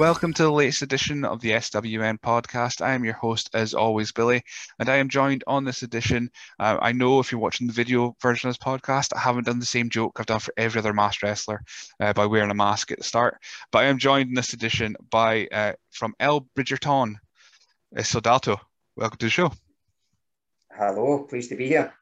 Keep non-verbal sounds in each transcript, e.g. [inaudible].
Welcome to the latest edition of the SWN podcast. I am your host, as always, Billy, and I am joined on this edition. Uh, I know if you're watching the video version of this podcast, I haven't done the same joke I've done for every other masked wrestler uh, by wearing a mask at the start, but I am joined in this edition by uh, from El Bridgeton, uh, Soldato. Welcome to the show. Hello, pleased to be here.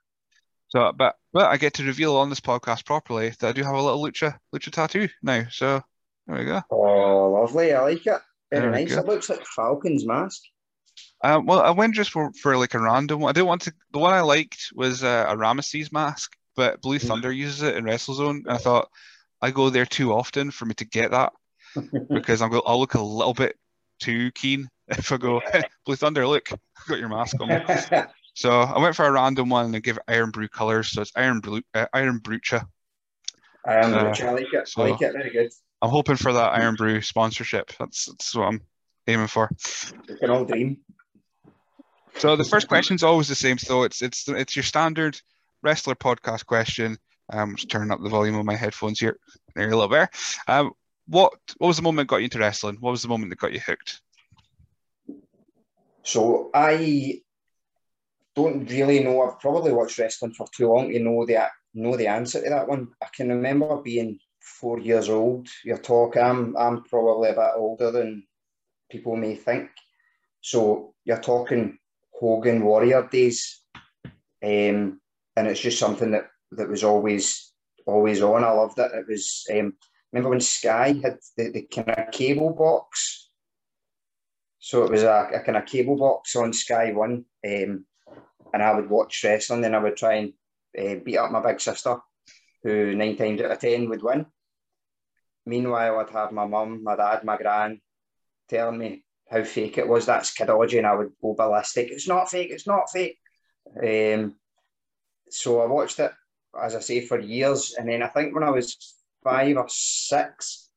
So, but well, I get to reveal on this podcast properly that I do have a little lucha lucha tattoo now. So there we go. Oh, lovely. I like it. Very There nice. It looks like Falcon's mask. Um, well, I went just for, for like a random one. I didn't want to. The one I liked was uh, a Ramesses mask, but Blue Mm. Thunder uses it in WrestleZone, and I thought I go there too often for me to get that [laughs] because I'm go, I'll look a little bit too keen [laughs] if I go [laughs] Blue Thunder. Look, got your mask on. So I went for a random one and give it Irn-Bru colors. So it's Iron Blue, uh, Iron Brucha. I am Uh, rich. I like it. so- I like it. Very good. I'm hoping for that Irn-Bru sponsorship. That's that's what I'm aiming for. We can all dream. So the first question is always the same. So it's it's it's your standard wrestler podcast question. Um, just turning up the volume of my headphones here. There a little bit. Um, what what was the moment that got you into wrestling? What was the moment that got you hooked? So I don't really know. I've probably watched wrestling for too long to know the know the answer to that one. I can remember being four years old. You're talking. I'm I'm probably a bit older than people may think. So you're talking Hogan Warrior days, um, and it's just something that that was always always on. I loved it. It was. Um, remember when Sky had the, the kind of cable box. So it was a, a kind of cable box on Sky One, um, and I would watch wrestling. Then I would try and uh, beat up my big sister, who nine times out of ten would win. Meanwhile, I'd have my mum, my dad, my gran telling me how fake it was. That's kidology, and I would go ballistic. It's not fake. It's not fake. Um, so I watched it, as I say, for years, and then I think when I was five or six,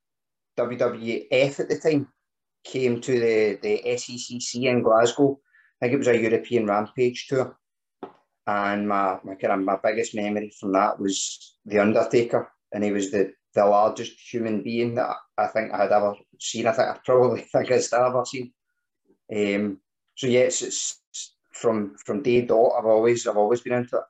WWF at the time came to the, the SECC in Glasgow. I think it was a European Rampage tour. And my, my kind of my biggest memory from that was The Undertaker. And he was the, the largest human being that I think I had ever seen. I think I probably [laughs] think I've still ever seen. Um, so yes, it's from from day dot. I've always I've always been into it.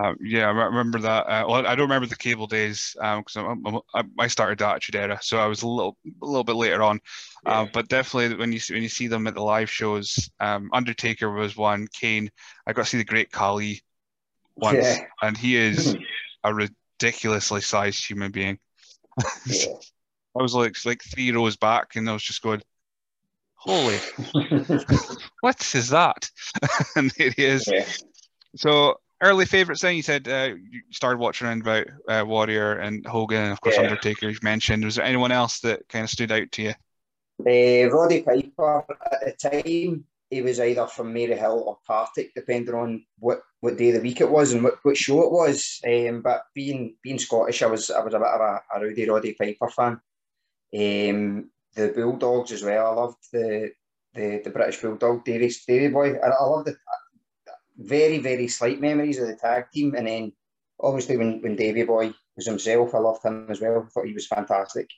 Um, yeah, I remember that. Uh, well, I don't remember the cable days because I'm, I I started that Attitude Era, so I was a little a little bit later on. Uh, but definitely when you see, when you see them at the live shows, um, Undertaker was one. Kane, I got to see the Great Khali once, Yeah. and he is a ridiculously sized human being. Yeah. [laughs] I was like like three rows back, and I was just going, "Holy, [laughs] what is that?" [laughs] and there he is. yeah. So early favorites. Then you said uh, you started watching around about uh, Warrior and Hogan, and of course Yeah. Undertaker. You've mentioned. Was there anyone else that kind of stood out to you? Uh, Roddy Piper at the time, he was either from Maryhill or Partick, depending on what, what day of the week it was and what, what show it was. Um, but being being Scottish, I was I was a bit of a, a rowdy Roddy Piper fan. Um, the Bulldogs as well. I loved the the, the British Bulldog, Davy, Davy Boy. I, I loved it. Very very slight memories of the tag team, and then obviously when when Davy Boy was himself, I loved him as well. I thought he was fantastic.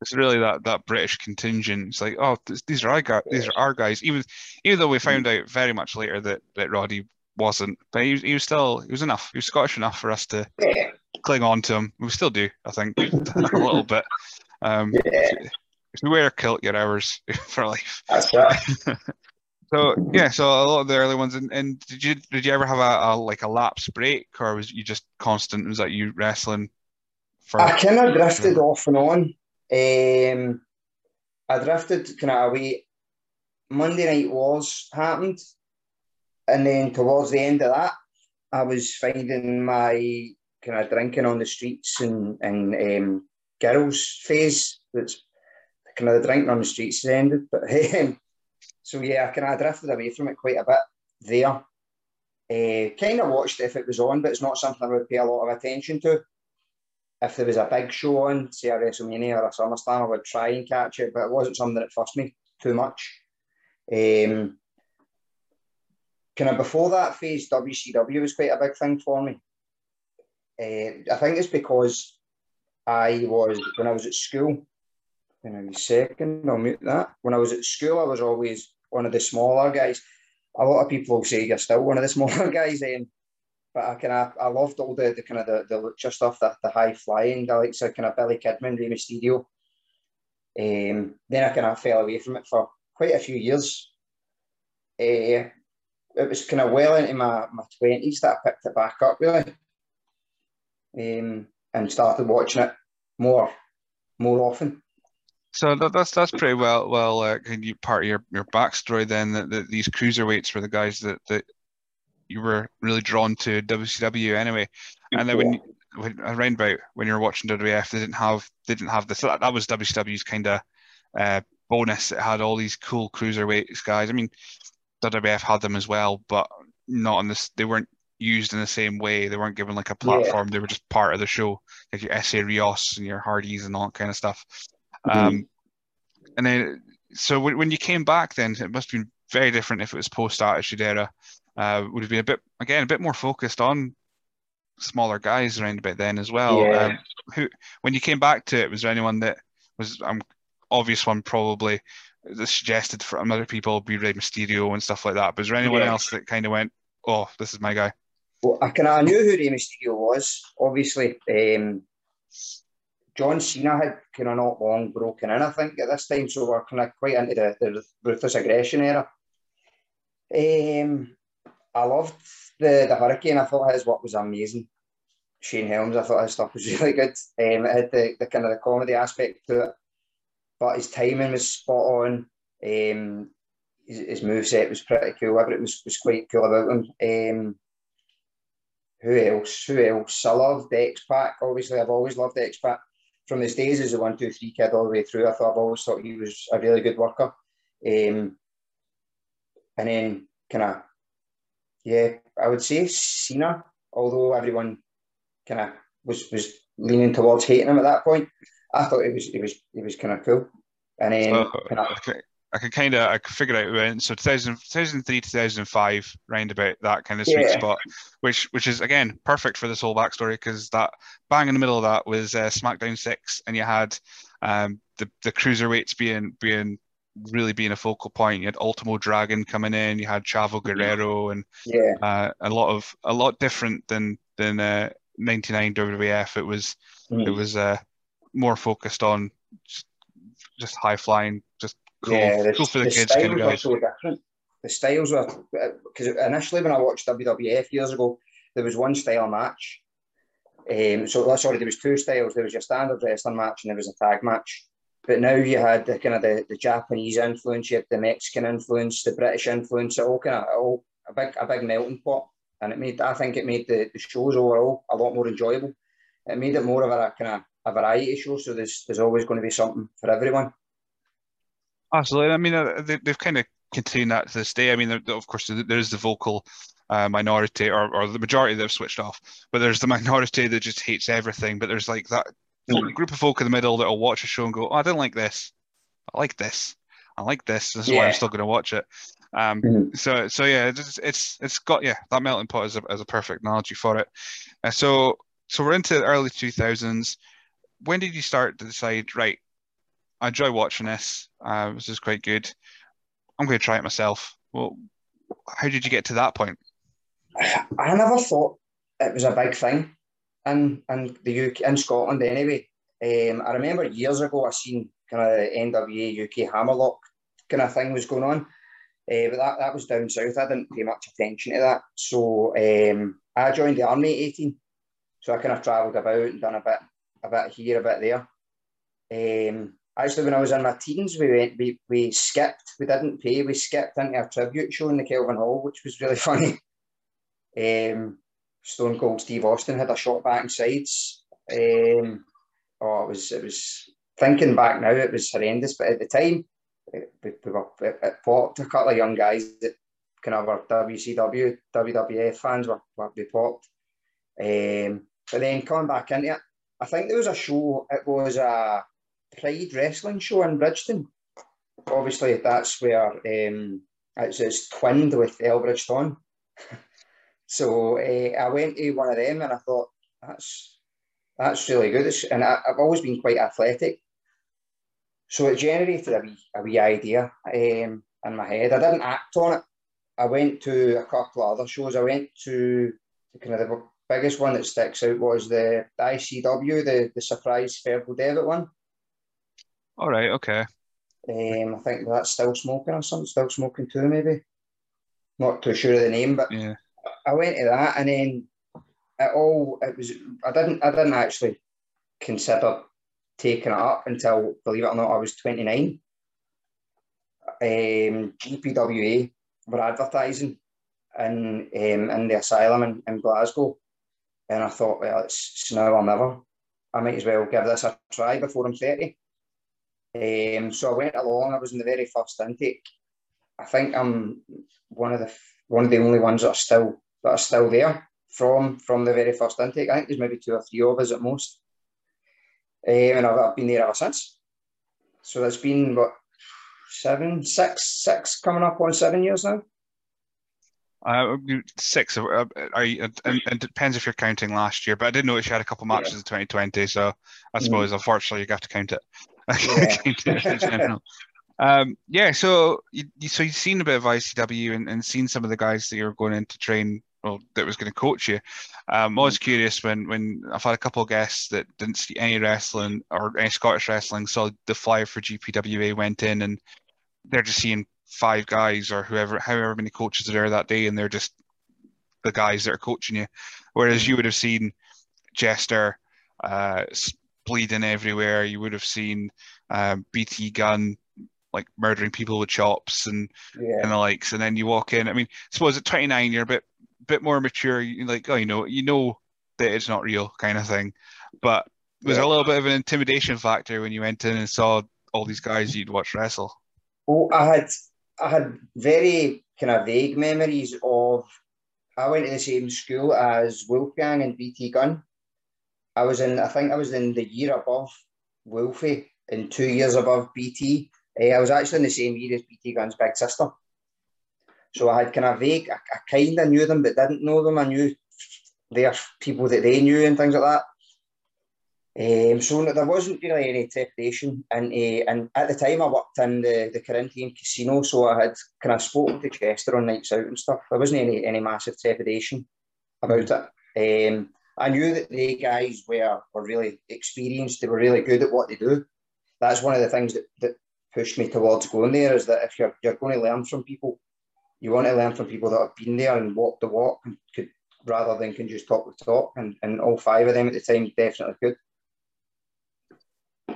It's really that that British contingent. It's like, oh, th- these are our guys. These are our guys. Even even though we found out very much later that that Roddy wasn't, but he, was- he was still he was enough. He was Scottish enough for us to Yeah, cling on to him. We still do, I think, [laughs] a little bit. Um, yeah, if you wear a kilt, you're ours [laughs] for life. that's it. [laughs] So yeah, so a lot of the early ones. And, and did you did you ever have a, a like a lapse break, or was you just constant? Was that you wrestling for? I kind of drifted off and on. Um, I drifted kind of away. Monday Night Wars happened, and then towards the end of that, I was finding my kind of drinking on the streets and and um, girls phase. That's kind of the drinking on the streets has ended, but [laughs] um, so yeah, I kind of drifted away from it quite a bit there. Uh, kind of watched if it was on, but it's not something I would pay a lot of attention to. If there was a big show on, say a WrestleMania or a SummerSlam, I would try and catch it, but it wasn't something that fussed me too much. Um, kind of before that phase, WCW was quite a big thing for me. Uh, I think it's because I was when I was at school. In a second, I'll mute that. When I was at school, I was always one of the smaller guys a lot of people say you're still one of the [laughs] smaller guys, um, but I kind of I loved all the, the kind of the, the lucha stuff, the, the high flying, the likes of kind of Billy Kidman, Rey Mysterio. Um, then I kind of fell away from it for quite a few years. Uh, it was kind of well into my, my 20s that I picked it back up, really, um, and started watching it more more often. So that's that's pretty well well uh, part of your, your backstory then that, that these cruiserweights were the guys that, that you were really drawn to WCW anyway, and then when, when around about when you were watching WWF, they didn't have they didn't have this. That, that was WCW's kind of uh, bonus. It had all these cool cruiserweights guys. I mean, WWF had them as well, but not on this. They weren't used in the same way. They weren't given like a platform. Yeah. They were just part of the show, like your Essa Rios and your Hardys and all that kind of stuff. Mm-hmm. Um, and then, so when, when you came back, then it must have been very different if it was post Attitude Era. Uh, would have been a bit again a bit more focused on smaller guys around about then as well. Yeah. Um, who, when you came back to it, was there anyone that was um obvious one probably that suggested from other people be Rey Mysterio and stuff like that? But was there anyone yeah. else that kind of went, "Oh, this is my guy"? Well, I kind of knew who Rey Mysterio was. Obviously, um, John Cena had kind of not long broken in, I think, at this time, so we're kind of quite into the, the ruthless aggression era. Um, I loved the the Hurricane. I thought his work was amazing. Shane Helms, I thought his stuff was [laughs] really good. Um, it had the, the kind of the comedy aspect to it, but his timing was spot on. Um, his, his moveset was pretty cool. Everything was, was quite cool about him. Um, who else? Who else? I loved X Pac. Obviously, I've always loved X Pac from his days as a one, two, three kid all the way through, I thought I've always thought he was a really good worker. Um, and then kind of, yeah, I would say Cena, although everyone kind of was was leaning towards hating him at that point. I thought it was it was it was kind of cool. And then kinda, okay. I could kind of I could figure out when so 2000, 2003 2005 round about that kind of sweet yeah. spot, which which is again perfect for this whole backstory because that bang in the middle of that was uh, SmackDown six, and you had um, the the cruiserweights being being really being a focal point. You had Ultimo Dragon coming in, you had Chavo. Guerrero, and yeah, uh, a lot of a lot different than than uh, 99 WWF. It was mm. it was uh, more focused on just, just high flying, just Cool. Yeah, the, cool for the, the kids, styles were so different. The styles were because initially when I watched WWF years ago, there was one style match. Um, so sorry, there was two styles. There was your standard wrestling match and there was a tag match. But now you had the kind of the, the Japanese influence, you had the Mexican influence, the British influence, it all kind of all a big a big melting pot. And it made I think it made the, the shows overall a lot more enjoyable. It made it more of a kind of a variety show. So there's there's always going to be something for everyone. Absolutely. I mean, uh, they, have kind of continued that to this day. I mean, of course, there is the vocal uh, minority, or, or the majority that have switched off, but there's the [laughs] minority that just hates everything. But there's like that mm. group of folk in the middle that will watch a show and go, "Oh, I didn't like this. I like this. I like this. This is yeah. why I'm still going to watch it." Um, mm. So, so yeah, it's, it's it's got yeah that melting pot is a, is a perfect analogy for it. Uh, so, so we're into the early 2000s. When did you start to decide? Right, I enjoy watching this. Uh, this is quite good. I'm going to try it myself. Well, how did you get to that point? I never thought it was a big thing in in the UK in Scotland anyway. Um, I remember years ago I seen kind of NWA UK Hammerlock kind of thing was going on, uh, but that, that was down south. I didn't pay much attention to that. So um, I joined the army at 18, so I kind of travelled about and done a bit a bit here, a bit there. Um, actually when I was in my teens, we went, we, we skipped, we didn't pay, we skipped into a tribute show in the Kelvin Hall, which was really [laughs] funny. Um, Stone Cold Steve Austin had a shot back and sides. Um, oh, it was, it was, thinking back now, it was horrendous, but at the time, we, we were it, popped a couple of young guys that kind of were WCW, WWF fans were, were we popped. Um, but then coming back into it, I think there was a show, it was a Pride Wrestling show in Bridgeton. Obviously, that's where um, it's, it's twinned with Elbridgeton. [laughs] so uh, I went to one of them and I thought, that's that's really good. It's, and I, have always been quite athletic. So it generated a wee, a wee idea um, in my head. I didn't act on it. I went to a couple of other shows. I went to kind of the biggest one that sticks out was the, the ICW, the, the surprise Fergal Devitt one. All right, okay. Um, I think that's still smoking or something, still smoking too, maybe. Not too sure of the name, but yeah. I went to that and then it all it was I didn't I didn't actually consider taking it up until believe it or not I was 29. Um, GPWA were advertising in um, in the asylum in, in Glasgow, and I thought, well, it's, now or never. I might as well give this a try before I'm 30. Um, so I went along. I was in the very first intake. I think I'm one of the one of the only ones that are still that are still there from from the very first intake. I think there's maybe two or three of us at most, um, and I've, I've been there ever since. So it's been what seven, six, six coming up on seven years now. Uh, six. Uh, I, and, and it depends if you're counting last year, but I did notice you had a couple matches yeah. in 2020, so I mm. suppose mm. unfortunately you have to count it. [laughs] Yeah. Um, yeah. So you, so you've seen a bit of ICW and, and seen some of the guys that you're going in to train well, that was going to coach you. Um, I was mm. curious when when I've had a couple of guests that didn't see any wrestling or any Scottish wrestling, saw the flyer for GPWA went in and they're just seeing five guys or whoever, however many coaches are there that day, and they're just the guys that are coaching you. Whereas you mm. would have seen Jester uh, bleeding everywhere. You would have seen um, BT Gunn like murdering people with chops and yeah. and the likes. And then you walk in. I mean, I suppose at 29, you're a bit bit more mature. You like, oh, you know, you know that it's not real, kind of thing. But was yeah. a little bit of an intimidation factor when you went in and saw all these guys you'd watch wrestle? Oh, I had I had very kind of vague memories of. I went to the same school as Wolfgang and BT Gunn. I was in, I think I was in the year above Wolfie and two years above BT. Uh, I was actually in the same year as BT Gunn's big sister. So I had kind of vague, I, I kind of knew them but didn't know them. I knew their people that they knew and things like that. Um, so there wasn't really any trepidation, and uh, and at the time I worked in the, the Corinthian casino, so I had kind of spoken to Jester on nights out and stuff. There wasn't any any massive trepidation about it. Um, I knew that the guys were were really experienced. They were really good at what they do. That's one of the things that, that pushed me towards going there. Is that if you're you're going to learn from people, you want to learn from people that have been there and walked the walk and could rather than can just talk the talk. And and all five of them at the time definitely could.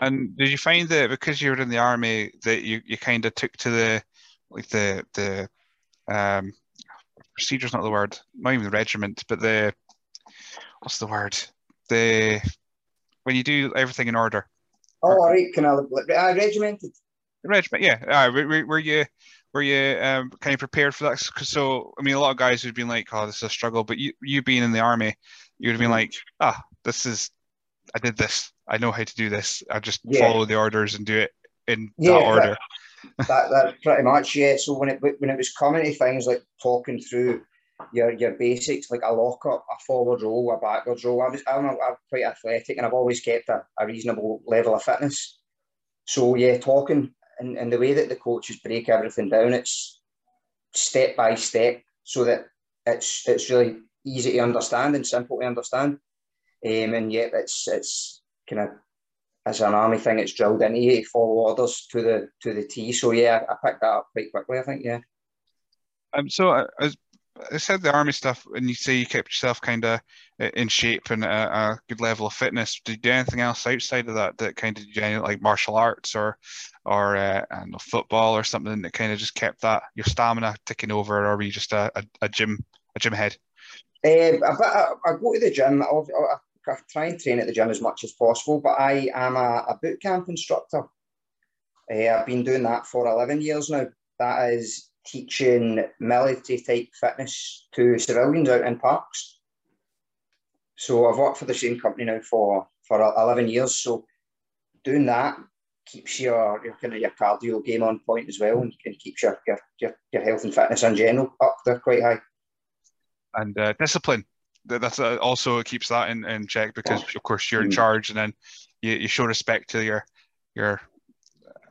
And did you find that because you were in the army that you, you kind of took to the like the the um procedure's not the word, not even the regiment, but the what's the word? The when you do everything in order. Oh, all right, can I? uh, regimented. Regiment, yeah. Uh, were, were you were you um, kind of prepared for that? So, I mean, a lot of guys would have been like, "Oh, this is a struggle," but you, you being in the army, you would have been mm-hmm. like, "Ah, this is, I did this. I know how to do this. I just yeah. follow the orders and do it in yeah, that order. That, [laughs] that, that pretty much, yeah. So when it when it was coming to things like talking through your your basics, like a lock up, a forward roll, a backwards roll, I was I'm, I'm quite athletic and I've always kept a, a reasonable level of fitness. So yeah, talking and, and the way that the coaches break everything down, it's step by step, so that it's it's really easy to understand and simple to understand. Um, and yet it's it's kind of as an army thing, it's drilled into you to follow orders to the to the T. So yeah, I picked that up quite quickly. I think yeah. Um. So I. as I said, the army stuff, and you say you kept yourself kind of in shape and a, a, good level of fitness. Did you do anything else outside of that that kind of like martial arts or or uh, know, football or something that kind of just kept that your stamina ticking over, or were you just a, a, a gym a gym head? Um, I, I, go to the gym. I, I, try and train at the gym as much as possible, but I am a, a boot camp instructor. Uh, I've been doing that for 11 years now. That is teaching military type fitness to civilians out in parks. So I've worked for the same company now for, for 11 years. So doing that keeps your, your kind of your cardio game on point as well and, keeps your, your, your, your health and fitness in general up there quite high. And uh, discipline. That's uh, also keeps that in, in check because of course you're in mm. charge and then you, you show respect to your your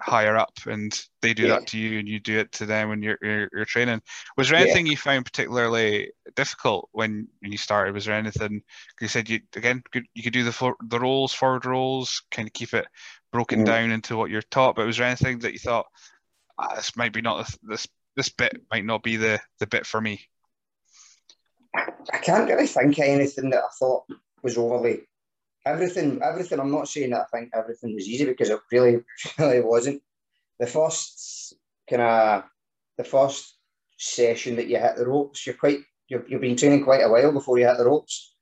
higher up and they do yeah. that to you and you do it to them when you're, you're, you're training was there anything yeah. you found particularly difficult when, when you started was there anything you said you again could, you could do the for, the rolls forward rolls kind of keep it broken mm. down into what you're taught but was there anything that you thought ah, this might be not this this bit might not be the the bit for me I can't really think of anything that I thought was overly everything, everything. I'm not saying that I think everything was easy because it really, [laughs] really wasn't. The first kind of the first session that you hit the ropes, you're quite you've, you've been training quite a while before you hit the ropes.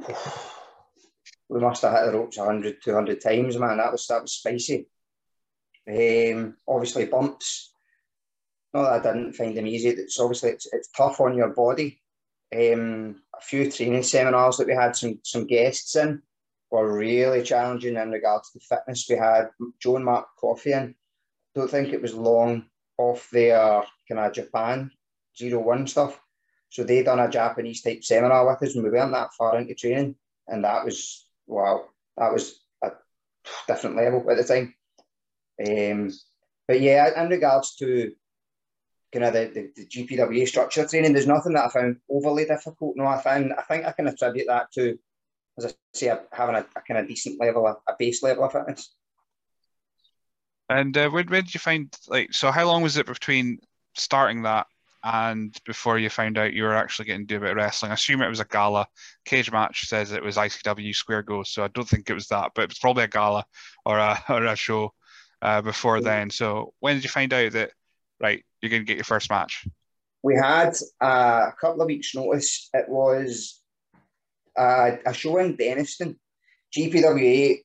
[sighs] we must have hit the ropes 100, 200 times, man. That was that was spicy. Um, obviously bumps. Not that I didn't find them easy. It's obviously it's, it's tough on your body. Um, a few training seminars that we had some some guests in were really challenging in regards to the fitness. We had Joe and Mark Coffey in. Don't think it was long off their kind of Japan zero one stuff. So they done a Japanese type seminar with us, and we weren't that far into training, and that was wow, that was a different level at the time. Um, but yeah, in regards to kind of the, the, the GPWA structure training, there's nothing that I found overly difficult. No, I found I think I can attribute that to as I say, having a, a kind of decent level, a, a base level of fitness. And uh, where, where did you find like so? How long was it between starting that and before you found out you were actually getting to do a bit of wrestling? I assume it was a gala. Cage match says it was ICW Square Go, so I don't think it was that, but it was probably a gala or a [laughs] or a show uh, before then. So when did you find out that right you're going to get your first match? We had uh, a couple of weeks' notice. It was uh, a show in Dennistoun. GPWA,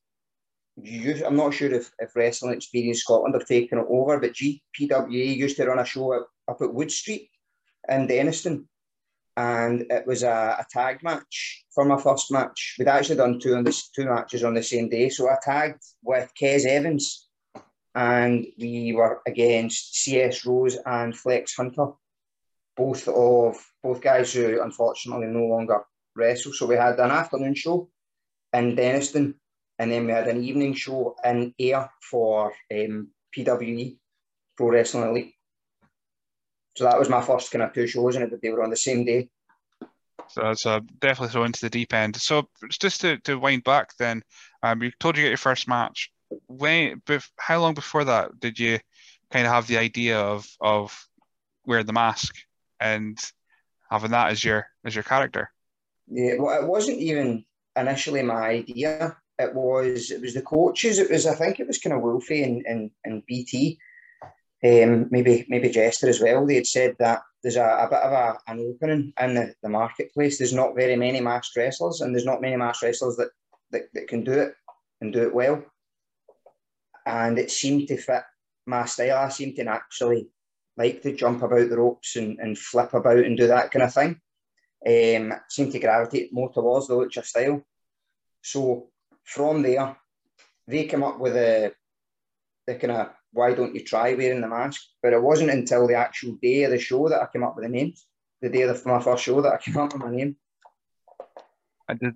I'm not sure if, if Wrestling Experience Scotland have taken it over, but GPWA used to run a show up, at Wood Street in Dennistoun. And it was a, a, tag match for my first match. We'd actually done two on this two matches on the same day. So I tagged with Kez Evans and we were against CS Rose and Flex Hunter, both of both guys who unfortunately no longer wrestle. So we had an afternoon show in Dennistoun, and then we had an evening show in Ayr for um, PWE, Pro Wrestling Elite. So that was my first kind of two shows, and they were on the same day. So it's uh, definitely throw into the deep end. So just to, to wind back, then um, you told you get your first match. When, how long before that did you kind of have the idea of of wearing the mask and having that as your as your character? Yeah, well, it wasn't even initially my idea. It was it was the coaches. It was I think it was kind of Wolfie and, and, and BT, um, maybe maybe Jester as well. They had said that there's a, a bit of a, an opening in the, the marketplace. There's not very many masked wrestlers, and there's not many masked wrestlers that, that, that can do it and do it well. And it seemed to fit my style. I seemed to actually like to jump about the ropes and, and flip about and do that kind of thing um, seem to gravitate more towards the lucha style. So from there, they came up with a the kind of why don't you try wearing the mask? But it wasn't until the actual day of the show that I came up with the name. The day of my first show that I came up with my name.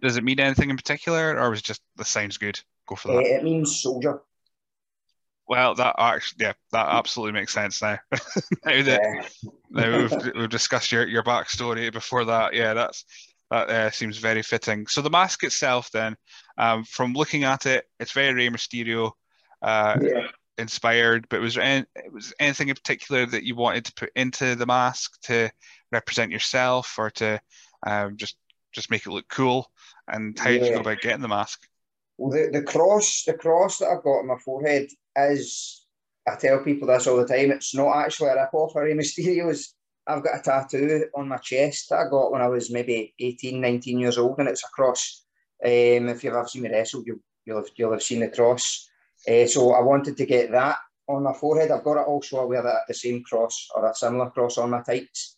does it mean anything in particular, or was it just the sounds good? Go for that. Uh, it means soldier. Well, that actually, yeah, that absolutely makes sense now. [laughs] now that yeah. now we've, we've discussed your, your backstory before that, yeah, that's that uh, seems very fitting. So the mask itself, then, um, from looking at it, it's very Rey Mysterio uh, yeah. inspired. But was there any, was anything in particular that you wanted to put into the mask to represent yourself, or to um, just just make it look cool? And how yeah. did you go about getting the mask? Well, the, the cross, the cross that I've got on my forehead is, I tell people this all the time, it's not actually a rip-off of Rey Mysterio's. I've got a tattoo on my chest that I got when I was maybe 18, 19 years old, and it's a cross. Um, if you've ever seen me wrestle, you'll, you'll, have, you'll have seen the cross. Uh, so I wanted to get that on my forehead. I've got it also. I wear the, the same cross or a similar cross on my tights.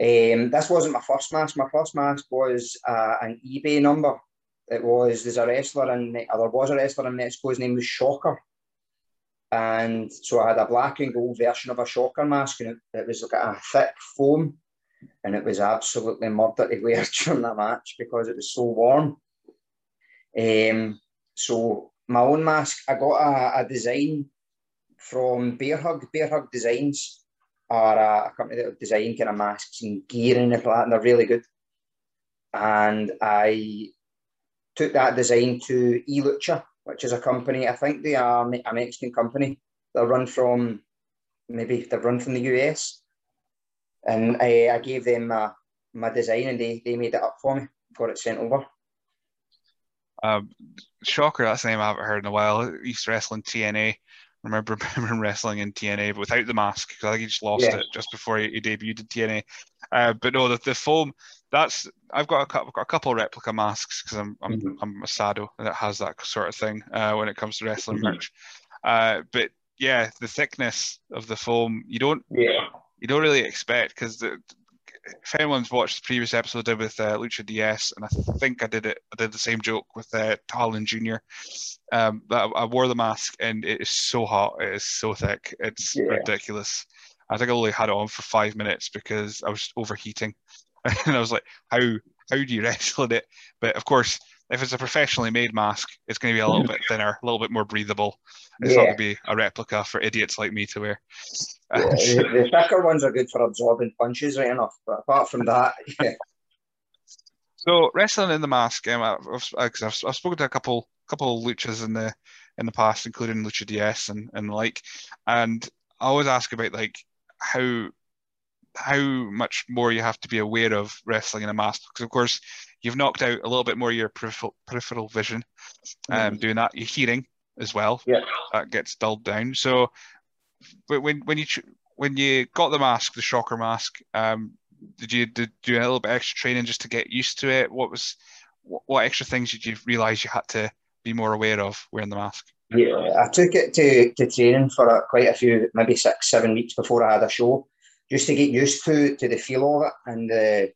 Um, this wasn't my first mask. My first mask was uh, an eBay number. It was there's a wrestler in there was a wrestler in Mexico. His name was Shocker, and so I had a black and gold version of a Shocker mask, and it, it was like a thick foam, and it was absolutely murder to wear [laughs] during that match because it was so warm. Um, so my own mask, I got a, a design from Bear Hug. Bear Hug Designs are a, a company that design kind of masks and gear and that, and they're really good. And I took that design to eLucha, which is a company. I think they are a Mexican company. They're run from maybe they're run from the US, and I, I gave them my, my design, and they they made it up for me. Got it sent over. Um, Shocker, that's a name I haven't heard in a while. East Wrestling TNA. Remember [laughs] him wrestling in TNA, but without the mask because I think he just lost yeah. it just before he, he debuted in TNA. Uh, but no, the, the foam. That's I've got a couple, got a couple of replica masks because I'm I'm, mm-hmm. I'm a sado that has that sort of thing uh, when it comes to wrestling mm-hmm. merch. Uh, but yeah, the thickness of the foam you don't yeah. you don't really expect because the if anyone's watched the previous episode I did with uh, Lucha DS, and I think I did it, I did the same joke with uh, Talon Jr. Um, that I wore the mask, and it is so hot, it is so thick, it's yeah. ridiculous. I think I only had it on for five minutes because I was overheating, [laughs] and I was like, "How how do you [laughs] wrestle in it?" But of course, if it's a professionally made mask, it's going to be a little bit thinner, a little bit more breathable. It's yeah. not going to be a replica for idiots like me to wear. [laughs] Yeah, the, thicker ones are good for absorbing punches, right enough. But apart from that, [laughs] yeah. So wrestling in the mask, um, I've, I've, I've, I've spoken to a couple couple of luchas in the in the past, including Lucha DS and and the like, and I always ask about like how how much more you have to be aware of wrestling in a mask because of course you've knocked out a little bit more of your peripheral, peripheral vision um, mm. doing that your hearing as well. Yeah. That gets dulled down. So but when when you when you got the mask the shocker mask um, did you did do a little bit extra training just to get used to it? What was what extra things did you realize you had to be more aware of wearing the mask? Yeah i took it to, to training for a, quite a few maybe six seven weeks before i had a show just to get used to to the feel of it and the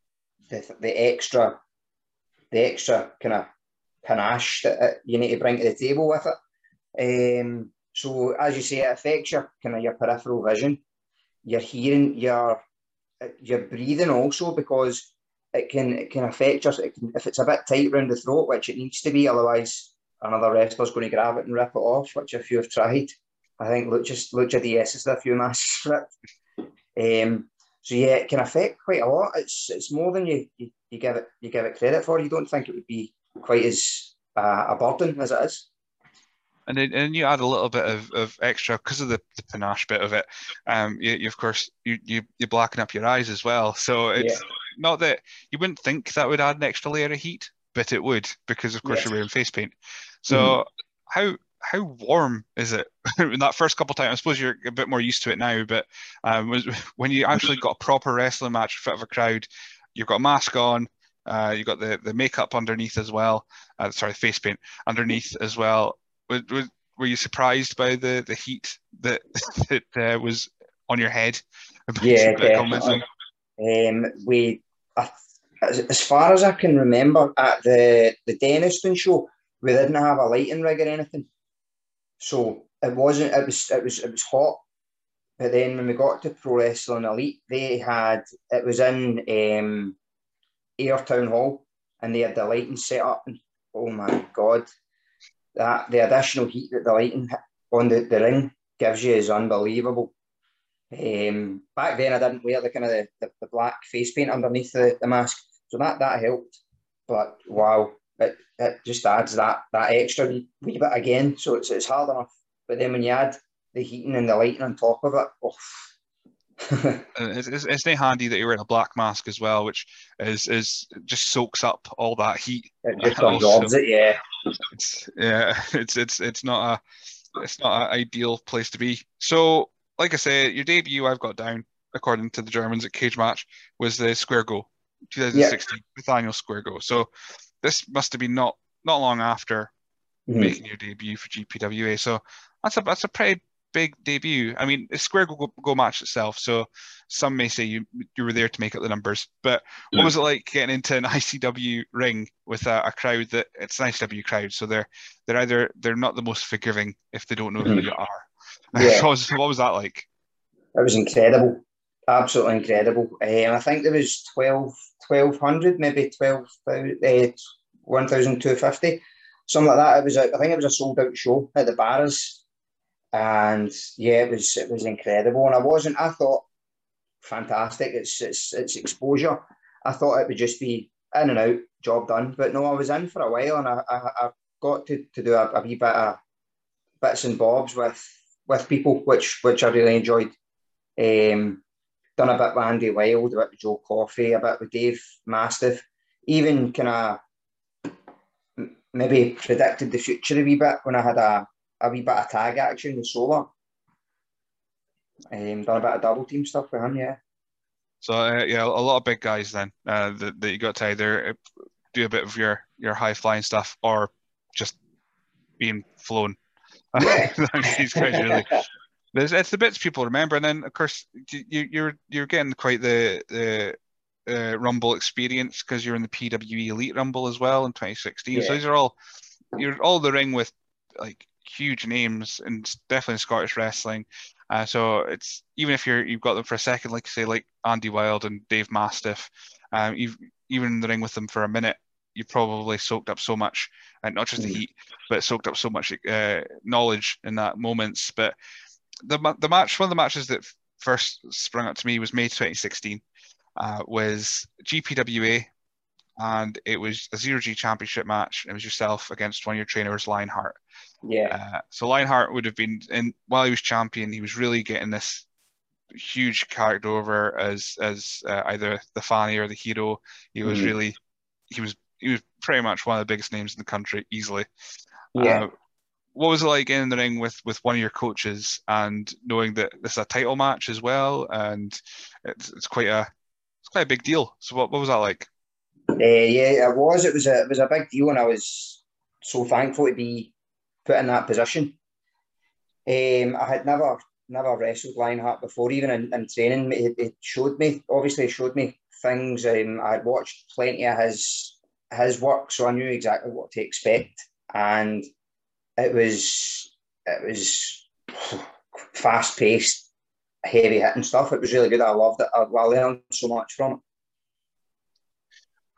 the, the extra the extra kind of panache that you need to bring to the table with it. Um, so as you say, it affects your kind of your peripheral vision, your hearing, your your breathing also because it can it can affect us. It if it's a bit tight around the throat, which it needs to be, otherwise another wrestler's going to grab it and rip it off. Which if you have tried, I think Lucha Lucha DS is a few masks it. Um, so yeah, it can affect quite a lot. It's it's more than you, you, you give it you give it credit for. You don't think it would be quite as uh, a burden as it is. And then, and you add a little bit of, of extra because of the, the panache bit of it. Um, you, you of course you, you you blacken up your eyes as well. So it's yeah. not that you wouldn't think that would add an extra layer of heat, but it would because of course yes. you're wearing face paint. So mm-hmm. how how warm is it [laughs] in that first couple of times? I suppose you're a bit more used to it now, but um, when you actually got a proper wrestling match in front of a crowd, you've got a mask on, uh, you've got the, the makeup underneath as well. Uh, sorry, face paint underneath as well. Was, was, were you surprised by the, the heat that [laughs] that uh, was on your head? [laughs] Yeah, definitely. Um, we, uh, as far as I can remember, at the the Dennistoun show, we didn't have a lighting rig or anything. So it wasn't. It was. It was. It was hot. But then when we got to Pro Wrestling Elite, they had it was in um, Ayr Town Hall, and they had the lighting set up. And oh my god, that the additional heat that the lighting on the, the ring gives you is unbelievable. Um, back then, I didn't wear the kind of the, the, the black face paint underneath the, the mask, so that that helped. But wow, it, it just adds that that extra wee, wee bit again. So it's, it's hard enough. But then when you add the heating and the lighting on top of it, oh. [laughs] it's, it's, it's not handy that you're wearing a black mask as well, which is is just soaks up all that heat. It [laughs] just absorbs it, yeah. It's, yeah, [laughs] it's it's it's not a it's not an ideal place to be. So, like I said, your debut I've got down, according to the Germans at Cage Match, was the Square Go, 2016 yeah. Nathaniel Square Go. So this must have been not not long after mm-hmm. making your debut for GPWA. So that's a that's a pretty big debut. I mean, it's square go, go match itself, so some may say you you were there to make up the numbers. But what was it like getting into an [laughs] ICW ring with a, a, crowd that it's an ICW crowd, so they're they're either they're not the most forgiving if they don't know who mm. you are. [laughs] Yeah. what, was, what was that like? It was incredible, absolutely incredible. Um, I think there was 12, 1200, maybe 12, uh, 1250, something like that. It was, a, I think it was a sold out show at the bars and yeah, it was it was incredible. And I wasn't. I thought fantastic. It's it's it's exposure. I thought it would just be in and out, job done. But no, I was in for a while, and I, I, I got to, to do a, a wee bit of bits and bobs with with people, which which I really enjoyed. Um, done a bit with Andy Wild, a bit with Joe Coffey, a bit with Dave Mastiff. Even kind of maybe predicted the future a wee bit when I had a a wee bit of tag action with Solar. Um, done a bit of double team stuff with him, yeah. So uh, yeah, a lot of big guys then uh, that, that you got to either uh, do a bit of your your high flying stuff or just being flown. [laughs] Yeah. These guys really. [laughs] It's the bits people remember, and then of course you, you're you're getting quite the the uh, Rumble experience because you're in the PWE Elite Rumble as well in 2016. Yeah. So these are all you're all the ring with like huge names and definitely in Scottish wrestling. Uh, so it's even if you're you've got them for a second, like say like Andy Wild and Dave Mastiff, um, you've even in the ring with them for a minute, you probably soaked up so much, and not just the mm. heat, but soaked up so much uh, knowledge in that moments. But the the match, one of the matches that first sprung up to me was May 2016, uh, was GPWA, and it was a zero G championship match. It was yourself against one of your trainers, Lionheart. Yeah. Uh, so Lionheart would have been in while he was champion, he was really getting this huge character over as as uh, either the fanny or the hero. He was mm really he was he was pretty much one of the biggest names in the country easily. Yeah. Uh, what was it like in the ring with with one of your coaches and knowing that this is a title match as well and it's, it's quite a it's quite a big deal. So what, what was that like? Uh, yeah, it was. It was a it was a big deal, and I was so thankful to be put in that position. Um, I had never never wrestled Lionheart before, even in, in training. It, it, showed me, obviously, showed me things. Um, I had watched plenty of his his work, so I knew exactly what to expect, and it was it was fast paced, heavy hitting stuff. It was really good. I loved it. I, I learned so much from it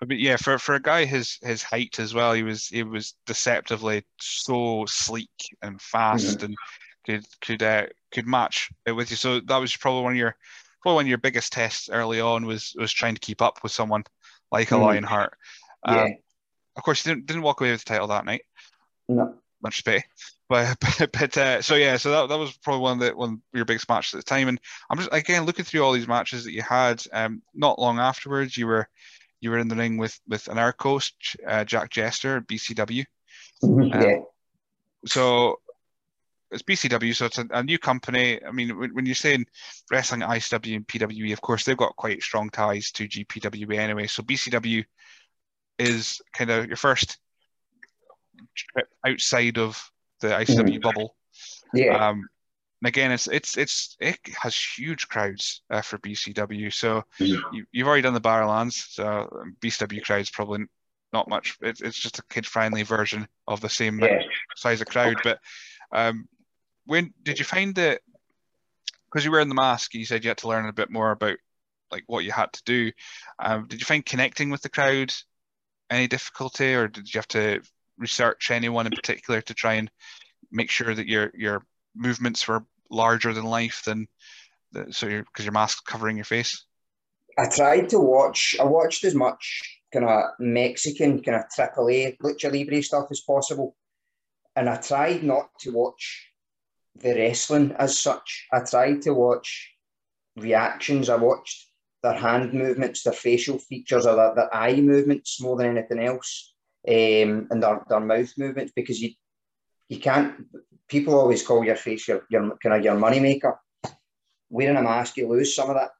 but yeah, for, for a guy his his height as well, he was he was deceptively so sleek and fast mm-hmm. and could could uh, could match it with you. So that was probably one of your probably one of your biggest tests early on was was trying to keep up with someone like a mm-hmm. Lionheart. Um, yeah. Of course, you didn't didn't walk away with the title that night. No. Much pay. [laughs] But but, uh, so yeah, so that, that was probably one of the one of your biggest matches at the time. And I'm just again looking through all these matches that you had. Um, not long afterwards, you were you were in the ring with with another coach, uh, Jack Jester, BCW. Mm-hmm. Um, yeah. So it's BCW, so it's a, a, new company. I mean, when, when you're saying wrestling ICW and PWE, of course, they've got quite strong ties to GPWA anyway. So BCW is kind of your first trip outside of the ICW mm-hmm. bubble. Yeah. Um, and again, it's it's it's it has huge crowds uh, for BCW. So yeah. you, have already done the Barrowlands, so um, BCW crowds probably not much. It's it's just a kid friendly version of the same yeah. size of crowd. But um, when did you find that? Because you were in the mask, you said you had to learn a bit more about like what you had to do. Um, did you find connecting with the crowd any difficulty, or did you have to research anyone in particular to try and make sure that your your movements were larger than life than the, so you're because your mask covering your face? I tried to watch. I watched as much kind of Mexican kind of AAA lucha libre stuff as possible, and I tried not to watch the wrestling as such. I tried to watch reactions. I watched their hand movements, their facial features, or their, their eye movements more than anything else, um, and their, their mouth movements because you you can't people always call your face your, your kind of your money maker. Wearing a mask, you lose some of that.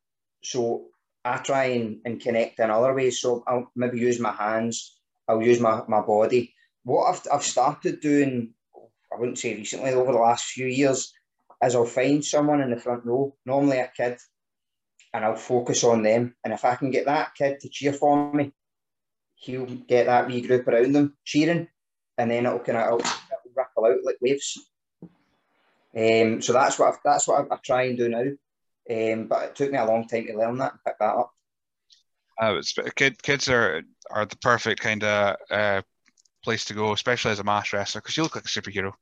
So I try and, and connect in other ways. So I'll maybe use my hands, I'll use my, my body, what I've, I've started doing, I wouldn't say recently, over the last few years, is I'll find someone in the front row, normally a kid, and I'll focus on them. And if I can get that kid to cheer for me, he'll get that wee group around them cheering, and then it'll kind of ripple out like waves. Um, so that's what I've, that's what I, I, try and do now. Um, but it took me a long time to learn that and pick that up. Uh, kid, kids are are the perfect kind of uh, place to go, especially as a mass wrestler, because you look like a superhero.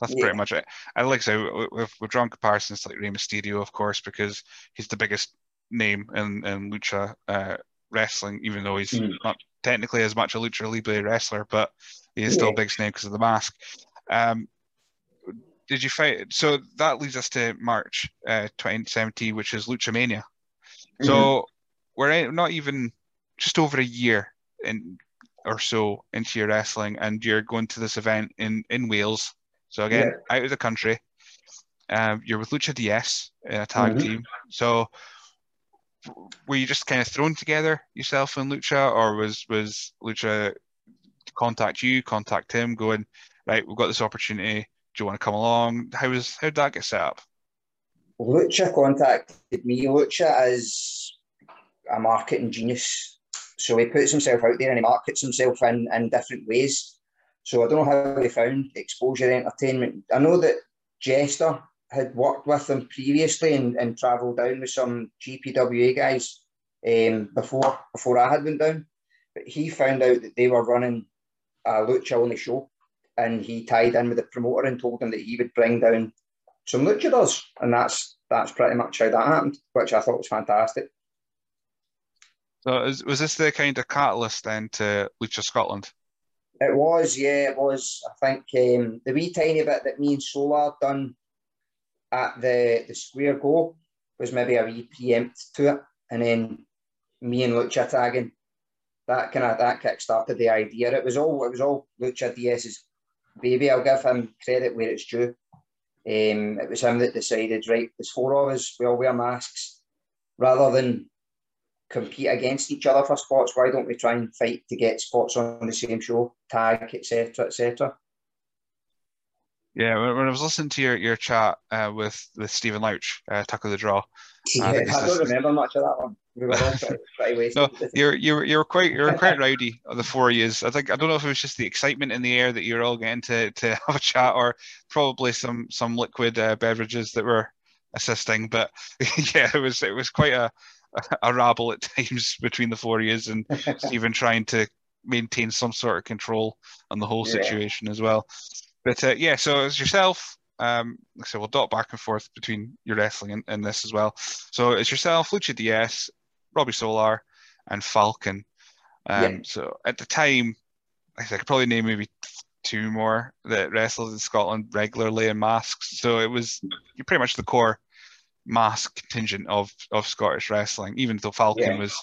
That's yeah. pretty much it. I like so we've, we've drawn comparisons to like Rey Mysterio, of course, because he's the biggest name in in lucha uh, wrestling, even though he's mm. not technically as much a lucha libre wrestler, but he is yeah. still a big name because of the mask. Um, did you fight? So that leads us to March uh, 2017, which is Lucha Mania. Mm-hmm. So we're not even just over a year in or so into your wrestling, and you're going to this event in in Wales. So again, yeah. out of the country. Um, you're with Lucha DS in a tag mm-hmm. team. So were you just kind of thrown together yourself and Lucha, or was was Lucha contact you, contact him, going right? We've got this opportunity. Do you want to come along? How was how did that get set up? Lucha contacted me. Lucha is a marketing genius, so he puts himself out there and he markets himself in in different ways. So I don't know how he found Exposure Entertainment. I know that Jester had worked with them previously and, and travelled down with some GPWA guys um, before before I had went down. But he found out that they were running a lucha only show, and he tied in with the promoter and told him that he would bring down some luchadors, and that's that's pretty much how that happened, which I thought was fantastic. So, is, was this the kind of catalyst then to Lucha Scotland? It was, yeah, it was. I think um, the wee tiny bit that me and Solar done at the, the square go was maybe a wee preempt to it. And then me and Lucha tagging, that kind of that kick started the idea. It was all it was all Lucha DS's baby. I'll give him credit where it's due. Um, it was him that decided, right, there's four of us, we all wear masks. Rather than compete against each other for spots, why don't we try and fight to get spots on the same show, tag, etc., etc. Yeah, when, I was listening to your, your chat uh, with with Stephen Louch, uh, Tuck of the Draw. Yeah, I, I don't remember much of that one. We were pretty, [laughs] no, you're you're you're quite you're quite rowdy of the four years. I think I don't know if it was just the excitement in the air that you're all getting to, to [laughs] have a chat, or probably some some liquid uh, beverages that were assisting. But [laughs] yeah, it was it was quite a a rabble at times between the four years and Stephen trying to maintain some sort of control on the whole yeah. situation as well. But uh, yeah, so as yourself, um, like I said, we'll dot back and forth between your wrestling and, and this as well. So it's yourself, Lucha DS, Robbie Solar, and Falcon. Um, yeah. So at the time, I, I could probably name maybe two more that wrestled in Scotland regularly in masks. So it was pretty much the core mask contingent of of Scottish wrestling. Even though Falcon yeah. was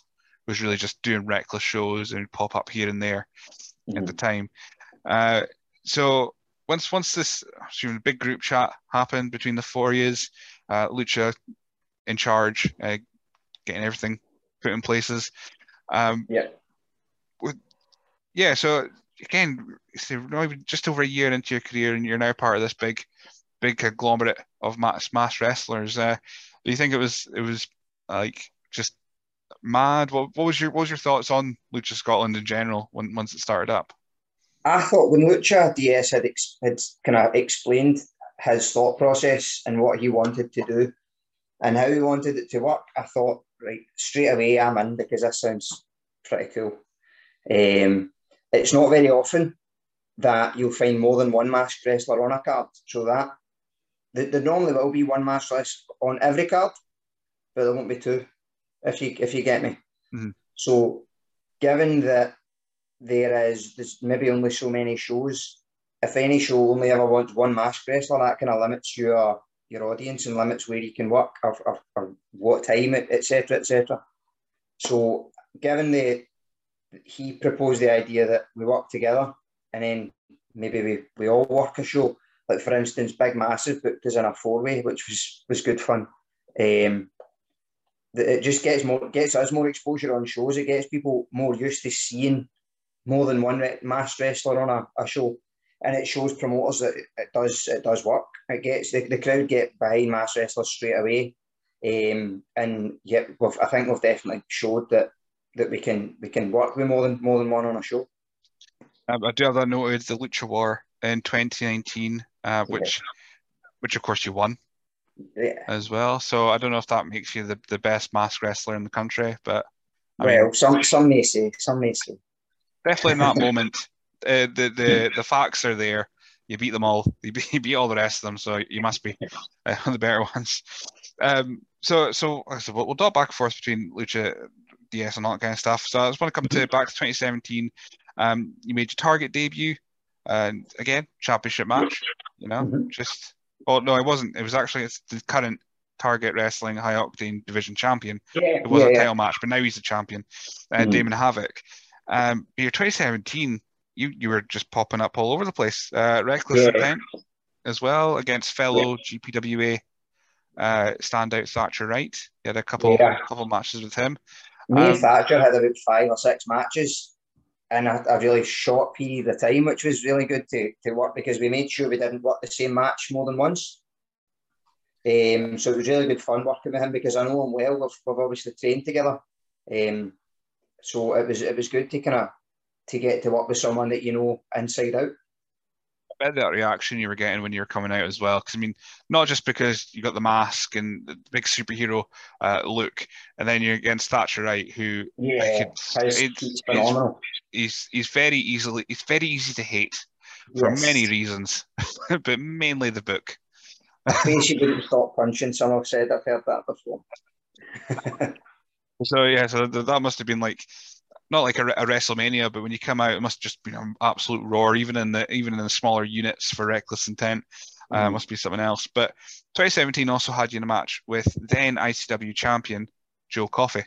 was really just doing reckless shows and pop up here and there mm-hmm. at the time. Uh, so once once this big group chat happened between the four years, uh, Lucha in charge, uh, getting everything put in places. Um, yeah. With, yeah. So again, just over a year into your career, and you're now part of this big, big conglomerate of mass, mass wrestlers. Uh, do you think it was it was like just mad? What, what was your what was your thoughts on Lucha Scotland in general when once it started up? I thought when Lucha DS had, ex- had kind of explained his thought process and what he wanted to do and how he wanted it to work, I thought, right, straight away I'm in because this sounds pretty cool. Um, it's not very often that you'll find more than one masked wrestler on a card. So that there normally will be one masked wrestler on every card, but there won't be two. If you if you get me. Mm-hmm. So, given that there is there's maybe only so many shows. If any show only ever wants one mask wrestler, that kind of limits your your audience and limits where you can work or, or, or what time, etc., etc. So, given the he proposed the idea that we work together and then maybe we, we all work a show. Like for instance, Big Massive booked us in a four way, which was was good fun. Um, it just gets more gets us more exposure on shows. It gets people more used to seeing more than one masked wrestler on a, a show, and it shows promoters that it does it does work. It gets the, the crowd get behind masked wrestlers straight away, um, and yeah, I think we've definitely showed that that we can we can work with more than more than one on a show. Um, I do have that noted the Lucha War in 2019, uh, which yeah. which of course you won yeah. as well. So I don't know if that makes you the, the best mask wrestler in the country, but I well, mean, some some may say, some may say. Definitely in that [laughs] moment, uh, the the the facts are there. You beat them all. You beat, [laughs] you beat all the rest of them, so you must be uh, [laughs] the better ones. Um, so so so we'll, we'll talk back and forth between Lucha DS and all that kind of stuff. So I just want to come to back to 2017. Um, you made your Target debut, and again championship match. You know, mm-hmm. just oh no, it wasn't. It was actually it's the current Target Wrestling High Octane Division champion. Yeah, it was yeah, a yeah. title match, but now he's the champion, uh, mm-hmm. Damon Havoc. Um, but your 2017, you you were just popping up all over the place. Uh, Reckless yeah. Intent as well against fellow GPWA uh, standout Thatcher Wright. You had a couple yeah. couple matches with him. Me um, and Thatcher had about five or six matches in a, a, really short period of time, which was really good to, to work because we made sure we didn't work the same match more than once. Um, so it was really good fun working with him because I know him well. We've, we've obviously trained together. Um, so it was it was good to kind of to get to work with someone that you know inside out bet that reaction you were getting when you were coming out as well. Because I mean, not just because you got the mask and the big superhero uh, look, and then you're against Thatcher Wright, who yeah, it's, phenomenal. He's he's very easily he's very easy to hate for yes. many reasons, [laughs] but mainly the book. I face she wouldn't stop punching. Some have said I've heard that before. [laughs] so yeah, so that must have been like not like a, a, WrestleMania, but when you come out, it must just be an absolute roar, even in the even in the smaller units for Reckless Intent. Uh, mm. Uh, must be something else. But 2017 also had you in a match with then ICW champion Joe Coffey.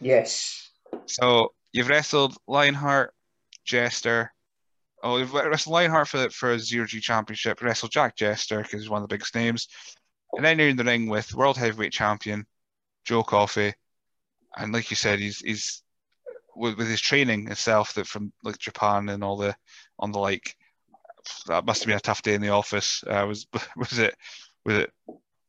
Yes. So you've wrestled Lionheart, Jester. Oh, you've wrestled Lionheart for for a zero G championship. Wrestled Jack Jester because he's one of the biggest names, and then you're in the ring with world heavyweight champion Joe Coffey. And like you said, he's he's with, with his training itself that from like Japan and all the on the like that must have been a tough day in the office. Uh, was [laughs] was it was it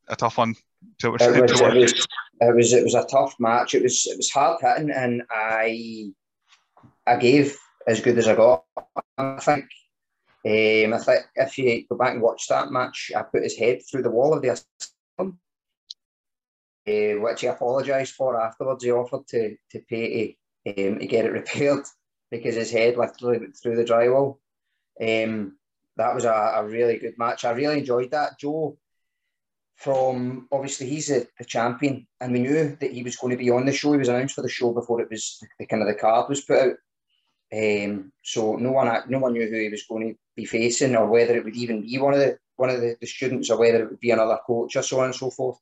a tough one to, it, [laughs] was, to it, was, it was it was a tough match. It was it was hard hitting, and I I gave as good as I got. I think. Um, I think if you go back and watch that match, I put his head through the wall of the asylum, uh, which he apologised for afterwards. He offered to to pay um, to get it [laughs] repaired because his head literally went through the drywall. Um, that was a, a, really good match. I really enjoyed that. Joe, from obviously he's the, the, champion, and we knew that he was going to be on the show. He was announced for the show before it was the, the kind of the card was put out. Um, so no one no one knew who he was going to be facing, or whether it would even be one of the one of the, the students, or whether it would be another coach, or so on and so forth.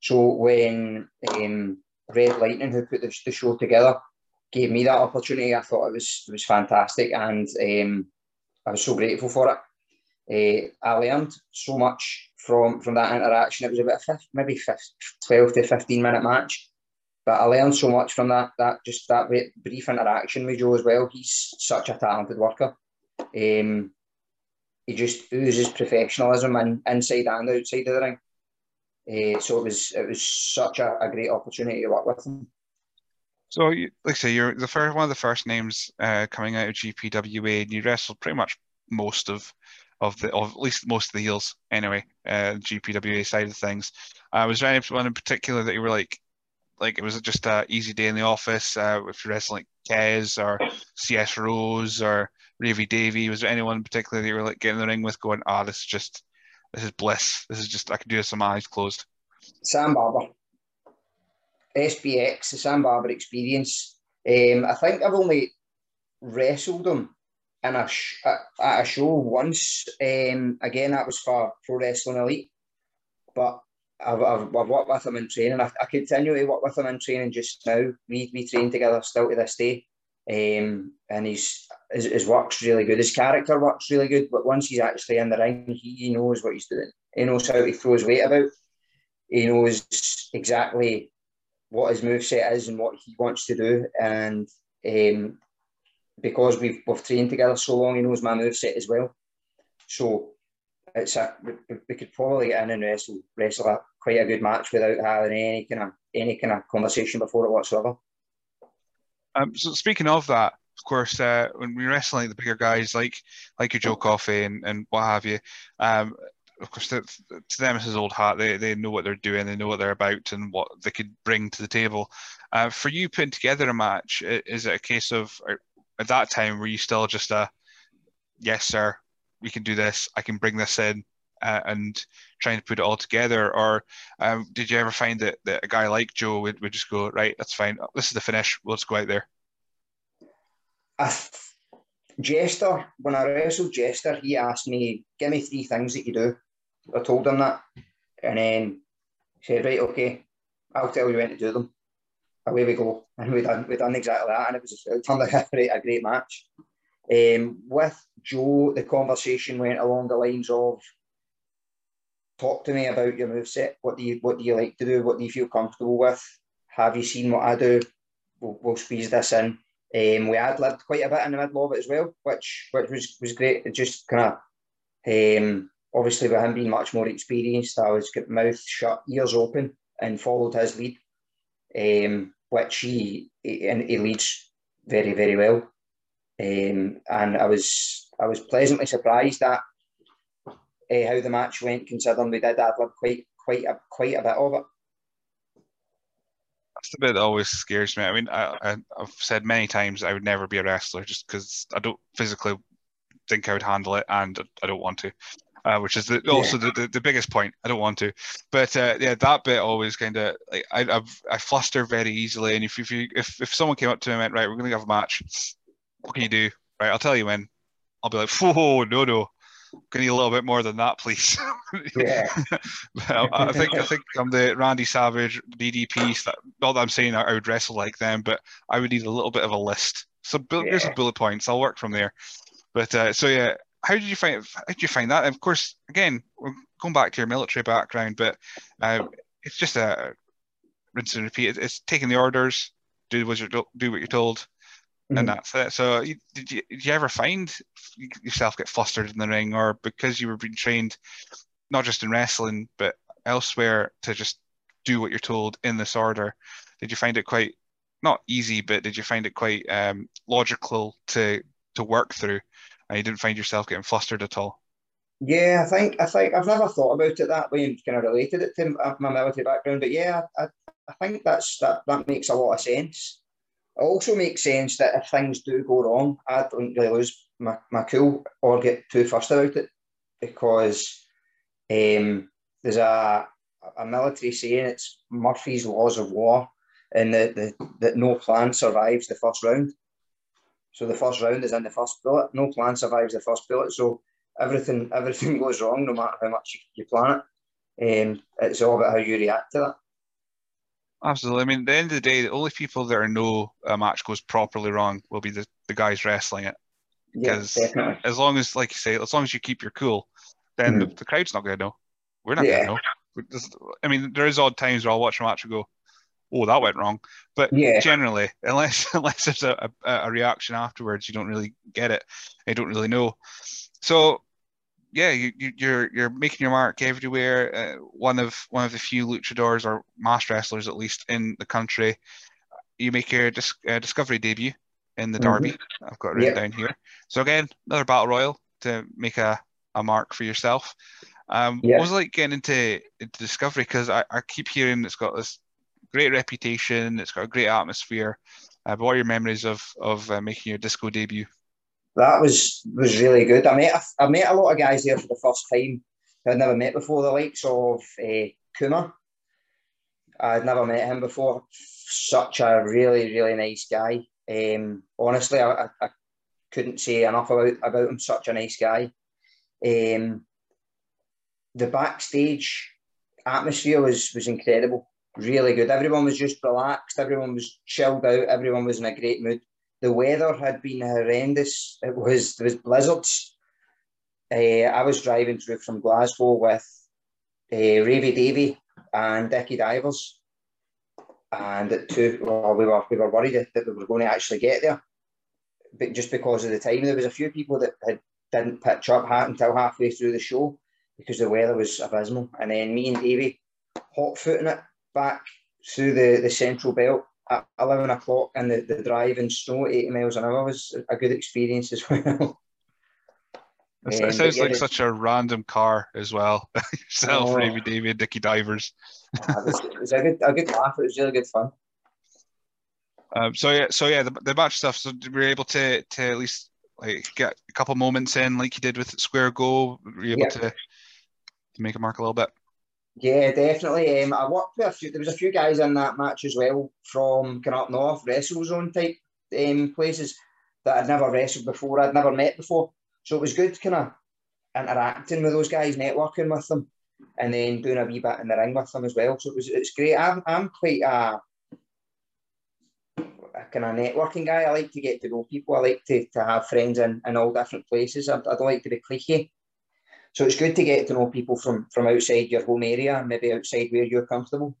So when um, Red Lightning, who put the, the show together, gave me that opportunity. I thought it was it was fantastic, and um, I was so grateful for it. Uh, I learned so much from from that interaction. It was about a maybe 15, 12 to 15 minute match, but I learned so much from that that just that brief interaction with Joe as well. He's such a talented worker. Um, he just oozes professionalism and inside and outside of the ring. Uh, so it was it was such a, a great opportunity to work with him. So, like I say, you're the first one of the first names uh, coming out of GPWA, and you wrestled pretty much most of of the, of at least most of the heels anyway. Uh, GPWA side of things. Uh, was there anyone in particular that you were like, like it was just a easy day in the office? Uh, if you're wrestling like Kez or CS Rose or Ravy Davy, was there anyone in particular that you were like getting in the ring with, going, "Ah, oh, this is just, this is bliss. This is just I can do this with my eyes closed." Sam Barber. SBX, the Sam Barber experience. Um, I think I've only wrestled him in a sh- at a show once. Um, again, that was for Pro Wrestling Elite, but I've, I've, I've worked with him in training. I, I continue to work with him in training just now. We, we train together still to this day. Um, and he's his, his work's really good. His character works really good, but once he's actually in the ring, he, he knows what he's doing. He knows how to throw his weight about. He knows exactly what his move set is and what he wants to do. And um, because we've we've trained together so long, he knows my move set as well. So it's a we could probably get in and wrestle wrestle a, quite a good match without having any kind of any kind of conversation before it whatsoever. Um, so speaking of that, of course, uh, when we're wrestling the bigger guys like like your Joe Coffey and, and what have you, um, of course, to, to them it's his old hat. They, they know what they're doing, they know what they're about, and what they could bring to the table. Uh, for you putting together a match, is it a case of uh, at that time were you still just a yes, sir, we can do this, I can bring this in, uh, and trying to put it all together? Or um, did you ever find that, that a guy like Joe would, would just go, right, that's fine, this is the finish, let's go out there? I, Jester, when I wrestled Jester, he asked me, give me three things that you do. I told him that. And then he said, right, okay, I'll tell you when to do them. Away we go. [laughs] And we done we done exactly that. And it was it turned [laughs] out a great match. Um, with Joe, the conversation went along the lines of talk to me about your move set. What do you what do you like to do? What do you feel comfortable with? Have you seen what I do? We'll, we'll squeeze this in. Um, we had lived quite a bit in the middle of it as well, which which was, was great. It just kind of um, obviously with him being much more experienced, I was got mouth shut, ears open, and followed his lead, um, which he, he and he leads very very well. Um, and I was I was pleasantly surprised at uh, how the match went, considering we did ad lib quite quite a quite a bit of it. That's the bit that always scares me. I mean, I, have said many times I would never be a wrestler just because I don't physically think I would handle it, and I don't want to. Uh, which is the, also the, the, the, biggest point. I don't want to, but uh, yeah, that bit always kind of like I I've, i fluster very easily. And if if you if, if someone came up to me and went right, we're gonna have a match, what can you do? Right, I'll tell you when. I'll be like, whoa, no, no, can you a little bit more than that, please? [laughs] Yeah. I [laughs] think I think I'm the Randy Savage DDP. That, not that I'm saying I would wrestle like them, but I would need a little bit of a list. So yeah. here's some bullet points. I'll work from there. But uh, so yeah, how did you find how did you find that? And of course, again, we're going back to your military background, but uh, it's just a rinse and repeat. It's taking the orders, do what you do what you're told, mm-hmm. and that's it. So, you, did you did you ever find yourself get flustered in the ring, or because you were being trained not just in wrestling but elsewhere to just do what you're told in this order? Did you find it quite not easy, but did you find it quite um, logical to to work through, and you didn't find yourself getting flustered at all? Yeah, I think I think I've never thought about it that way and kind of related it to my military background. But yeah, I, I think that's that that makes a lot of sense. It also makes sense that if things do go wrong, I don't really lose my, my cool or get too fussed about it because um, there's a, a military saying it's Murphy's laws of war and that, that, that no plan survives the first round. So the first round is in the first bullet. No plan survives the first bullet. So everything everything [laughs] goes wrong no matter how much you plan it. Um, it's all about how you react to that. Absolutely. I mean, at the end of the day, the only people that are know a match goes properly wrong will be the, the guys wrestling it. Because yeah, as long as, like you say, as long as you keep your cool, then mm-hmm. the, the, crowd's not going to know. We're not yeah. going to know. I mean, there is odd times where I'll watch a match and go, "Oh, that went wrong," but yeah. generally, [laughs] unless unless there's a, a, a reaction afterwards, you don't really get it. You don't really know. So yeah, you, you, are you're making your mark everywhere. Uh, one of one of the few luchadors or mass wrestlers, at least in the country. You make your dis- uh, discovery debut in the Derby. Mm-hmm. I've got it written down here. So again, another battle royal to make a, a mark for yourself. Um, What was it like getting into into discovery? Because I, I keep hearing it's got this great reputation. It's got a great atmosphere. Uh, but what are your memories of of uh, making your disco debut? That was was really good. I met a, I met a lot of guys there for the first time I'd never met before. The likes of uh, Kuma, I'd never met him before. Such a really really nice guy. Um, honestly, I, I, I, couldn't say enough about about him. Such a nice guy. Um, the backstage atmosphere was was incredible. Really good. Everyone was just relaxed. Everyone was chilled out. Everyone was in a great mood the weather had been horrendous. It was there was blizzards. Uh, I was driving through from Glasgow with uh, Ravy Davy and Dickie Divers, and at two, well, we were we were worried that we were going to actually get there. but just because of the time, there was a few people that had, didn't pitch up until halfway through the show because the weather was abysmal. And then me and Davey hot footing it back through the, the central belt at 11 o'clock and the, the drive in snow 80 miles an hour was a good experience as [laughs] well. It um, sounds like such a random car as well. [laughs] Yourself, oh, Ravy Davy, and Dickie Divers. it, was, it was a good, a good laugh. It was really good fun. Um, so yeah, so yeah, the, the match stuff. So we were able to to at least like get a couple moments in, like you did with Square Go. Were you able yep. to to make a mark a little bit? Yeah, definitely. Um, I worked with a few. There was a few guys in that match as well from kind of up north, wrestle zone type um, places that I'd never wrestled before. I'd never met before. So it was good, kind of interacting with those guys, networking with them, and then doing a wee bit in the ring with them as well. So it was it's great. I'm I'm quite a, a kind of networking guy. I like to get to know people. I like to, to have friends in, in all different places. I, I don't like to be cliquey. So it's good to get to know people from from outside your home area, maybe outside where you're comfortable.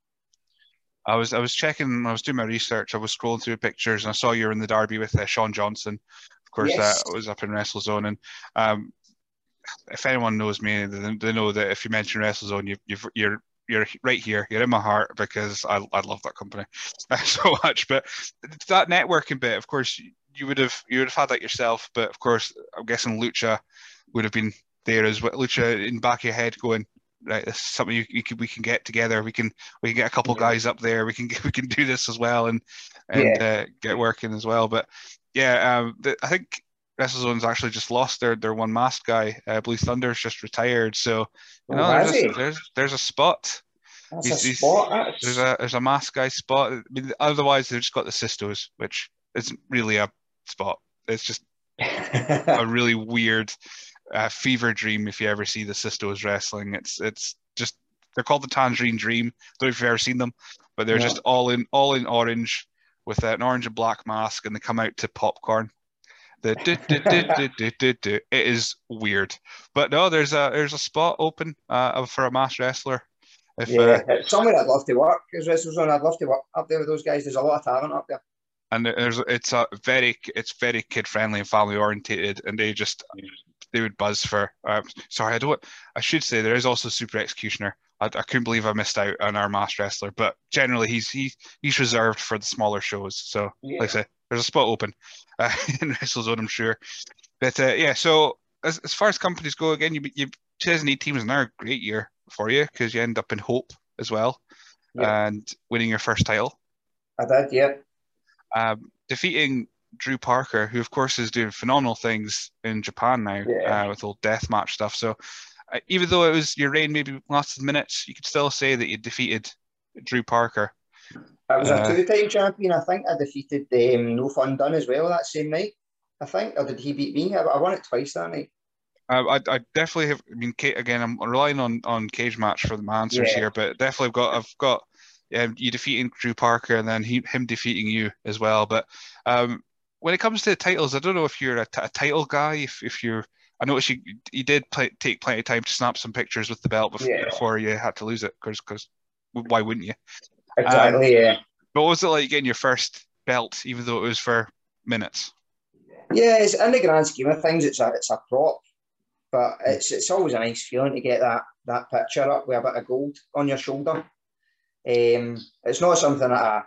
I was I was checking, I was doing my research, I was scrolling through pictures, and I saw you were in the derby with uh, Sean Johnson. Of course, yes. that was up in WrestleZone, and um, if anyone knows me, they, they, know that if you mention WrestleZone, you, you've, you're you're right here. You're in my heart because I, I love that company [laughs] so much. But that networking bit, of course, you would have you would have had that yourself. But of course, I'm guessing Lucha would have been there as well. Lucha in back of your head going, right, this is something you, you can, we can get together. We can we can get a couple yeah. guys up there. We can [laughs] we can do this as well and and yeah. uh, get working as well. But yeah, um, the, I think WrestleZone's actually just lost their their one mask guy. Uh, Blue Thunder's just retired, so you oh, know there's, a, there's there's a spot. He's, a spot. There's a there's a mask guy spot. I mean, otherwise they've just got the Sistos, which isn't really a spot. It's just [laughs] a really weird uh, fever dream if you ever see the Sistos wrestling. It's it's just they're called the Tangerine Dream. I don't know if you've ever seen them, but they're yeah. just all in all in orange with an orange and black mask, and they come out to popcorn. The do, do, do, do it is weird, but no, there's a there's a spot open uh, for a mass wrestler. If, yeah, uh, somewhere I'd love to work as WrestleZone. I'd love to work up there with those guys. There's a lot of talent up there and there's it's a very it's very kid friendly and family orientated and they just they would buzz for. Um, sorry, I don't. I should say there is also Super Executioner. I, I couldn't believe I missed out on our mass wrestler, but generally he's he, he's reserved for the smaller shows. So, yeah. like I say, there's a spot open [laughs] uh, in WrestleZone, I'm sure. But uh, yeah, so as, as far as companies go, again, you, you 2018 was another great year for you because you end up in Hope as well yeah. and winning your first title. I did, yeah. Um, defeating Drew Parker, who of course is doing phenomenal things in Japan now yeah. uh, with all death match stuff. So uh, even though it was your reign maybe lasted minutes, you could still say that you defeated Drew Parker. I was uh, a two-time champion. I think I defeated um, No Fun Done as well that same night. I think, or did he beat me? I, I won it twice that night. I, I definitely have. I mean, Kate, again, I'm relying on on Cagematch for my answers yeah. here, but definitely I've got I've got um, you defeating Drew Parker and then he, him defeating you as well. But um, when it comes to the titles, I don't know if you're a, t- a title guy. If, if you're, I noticed you you did play, take plenty of time to snap some pictures with the belt before, yeah. before you had to lose it. Because because why wouldn't you? Exactly. Um, yeah. But what was it like getting your first belt, even though it was for minutes? Yeah, it's in the grand scheme of things, it's a it's a prop, but it's it's always a nice feeling to get that that picture up with a bit of gold on your shoulder. Um, it's not something that I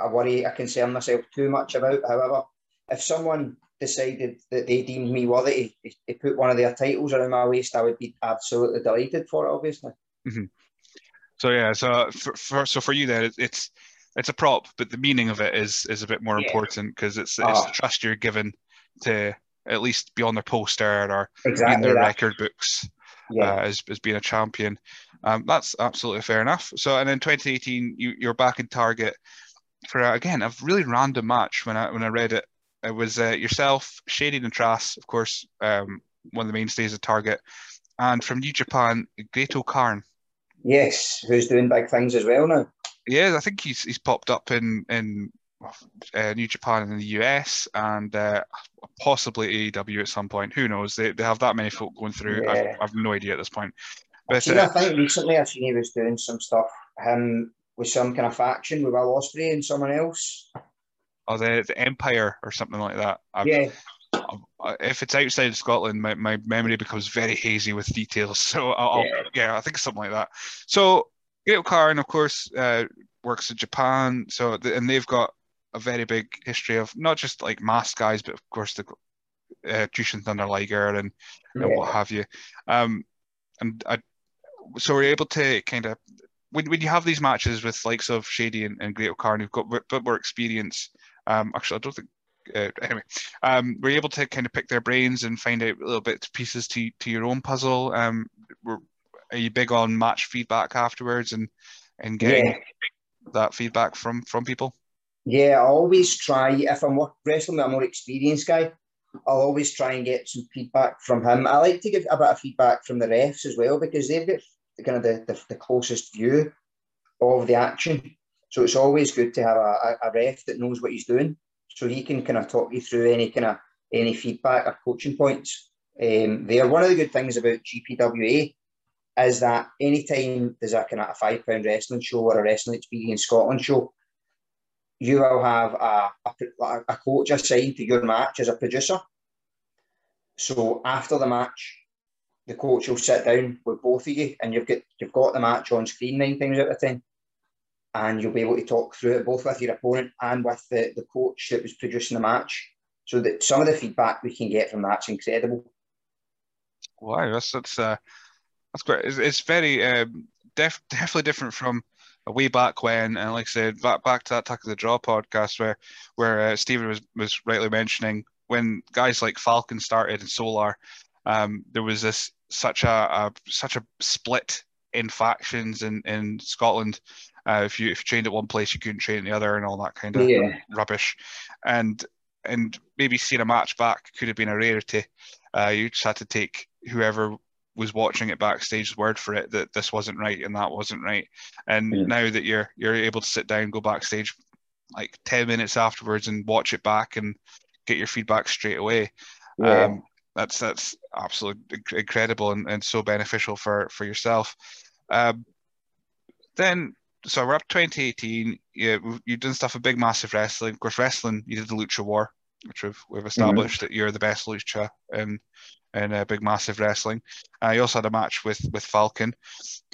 I worry, I concern myself too much about. However, if someone decided that they deemed me worthy to, to put one of their titles around my waist, I would be absolutely delighted for it, obviously. Mm-hmm. So yeah, so for, for, so for you then, it's it's a prop, but the meaning of it is is a bit more yeah. important because it's it's the ah. trust you're given to at least be on their poster or exactly in their that. record books yeah. uh, as, as being a champion. Um, that's absolutely fair enough. So, and in 2018, you, you're back in Target for uh, again a really random match when I when I read it. It was uh, yourself, Shady and Trass, of course, um, one of the mainstays of Target, and from New Japan, Great-O-Khan. Yes, who's doing big things as well now. Yeah, I think he's he's popped up in in uh, New Japan in the US and uh, possibly AEW at some point. Who knows? They, they have that many folk going through. Yeah. I, have no idea at this point. But, seen, uh, I think recently I seen he was doing some stuff. Him with some kind of faction with Will Ospreay and someone else. or the, the Empire or something like that. I've, yeah. If it's outside of Scotland, my, my memory becomes very hazy with details. [laughs] So I'll, yeah. I'll, yeah, I think something like that. So Great-O-Khan, of course, uh, works in Japan. So and they've got a very big history of not just like masked guys, but of course the uh, Jushin Thunder Liger and, yeah. and what have you. Um, and I, so we're able to kind of when, when you have these matches with likes of Shady and, and Great-O-Khan who've got a bit more experience. Um, actually, I don't think. Uh, anyway, um, we're able to kind of pick their brains and find out a little bit pieces to to your own puzzle. Um, we're, are you big on match feedback afterwards and and getting yeah. that feedback from from people? Yeah, I always try if I'm wrestling with a more experienced guy. I'll always try and get some feedback from him. I like to give a bit of feedback from the refs as well because they've got kind of the, the, the closest view of the action. So it's always good to have a, a, ref that knows what he's doing, so he can kind of talk you through any kind of any feedback or coaching points. Um, they are one of the good things about GPWA is that anytime there's a kind of a five pound wrestling show or a wrestling experience in Scotland show, you will have a, a, a coach assigned to your match as a producer. So after the match, the coach will sit down with both of you, and you've got you've got the match on screen nine times out of ten, and you'll be able to talk through it both with your opponent and with the, the coach that was producing the match. So that some of the feedback we can get from that's incredible. Wow, that's that's uh, that's great. It's, it's very um, def- definitely different from way back when, and like I said, back back to that Tuck of the Draw podcast where where uh, Stephen was was rightly mentioning when guys like Falcon started and Solar, um, there was this such a, a, such a split in factions in in Scotland. Uh, if you if you trained at one place, you couldn't train at the other, and all that kind of yeah. rubbish. And and maybe seeing a match back could have been a rarity. Uh, you just had to take whoever was watching it backstage's word for it that this wasn't right and that wasn't right. And yeah. now that you're you're able to sit down, go backstage like ten minutes afterwards and watch it back and get your feedback straight away. Yeah. Um, that's that's absolutely incredible and, and so beneficial for for yourself. Um, then so we're up 2018. Yeah, you've done stuff with big massive wrestling. Of course, wrestling you did the Lucha War, which we've we've established mm-hmm. that you're the best lucha in in a big massive wrestling. Uh, you also had a match with with Falcon.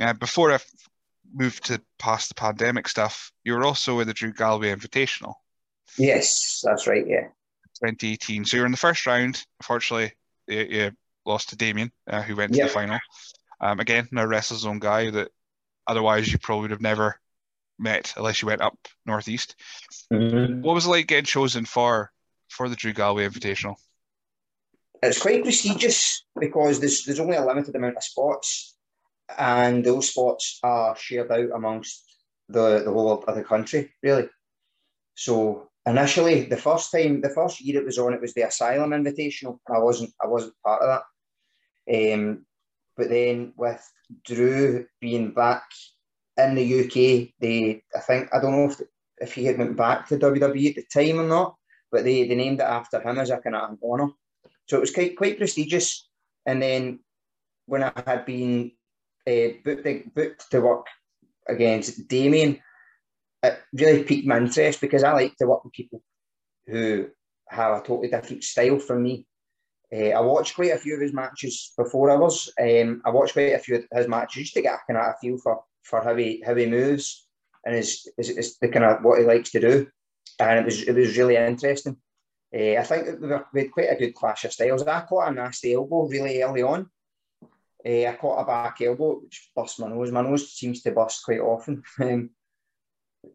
Uh, before I moved to past the pandemic stuff, you were also in the Drew Galloway Invitational. Yes, that's right. Yeah. 2018. So you're in the first round. Unfortunately, you, you lost to Damien, uh, who went to the final. Um, again, no own guy that otherwise you probably would have never met unless you went up northeast. Mm-hmm. What was it like getting chosen for for the Drew Galloway Invitational? It's quite prestigious because there's there's only a limited amount of spots, and those spots are shared out amongst the the whole of the country, really. So initially, the first time, the first year it was on, it was the Asylum Invitational. I wasn't, I wasn't part of that. Um, but then with Drew being back in the UK, they, I think, I don't know if if he had went back to WWE at the time or not, but they, they named it after him as a kind of honour. So it was quite quite prestigious. And then when I had been uh, booked, booked to work against Damien, it really piqued my interest because I like to work with people who have a totally different style from me. Uh, I watched quite a few of his matches before ours. Um, I watched quite a few of his matches just to get a kind of a feel for, for how he how he moves and his, his the kind of what he likes to do. And it was it was really interesting. Uh, I think we, were, we had quite a good clash of styles. I caught a nasty elbow really early on. Uh, I caught a back elbow, which bust my nose. My nose seems to bust quite often. [laughs] Um,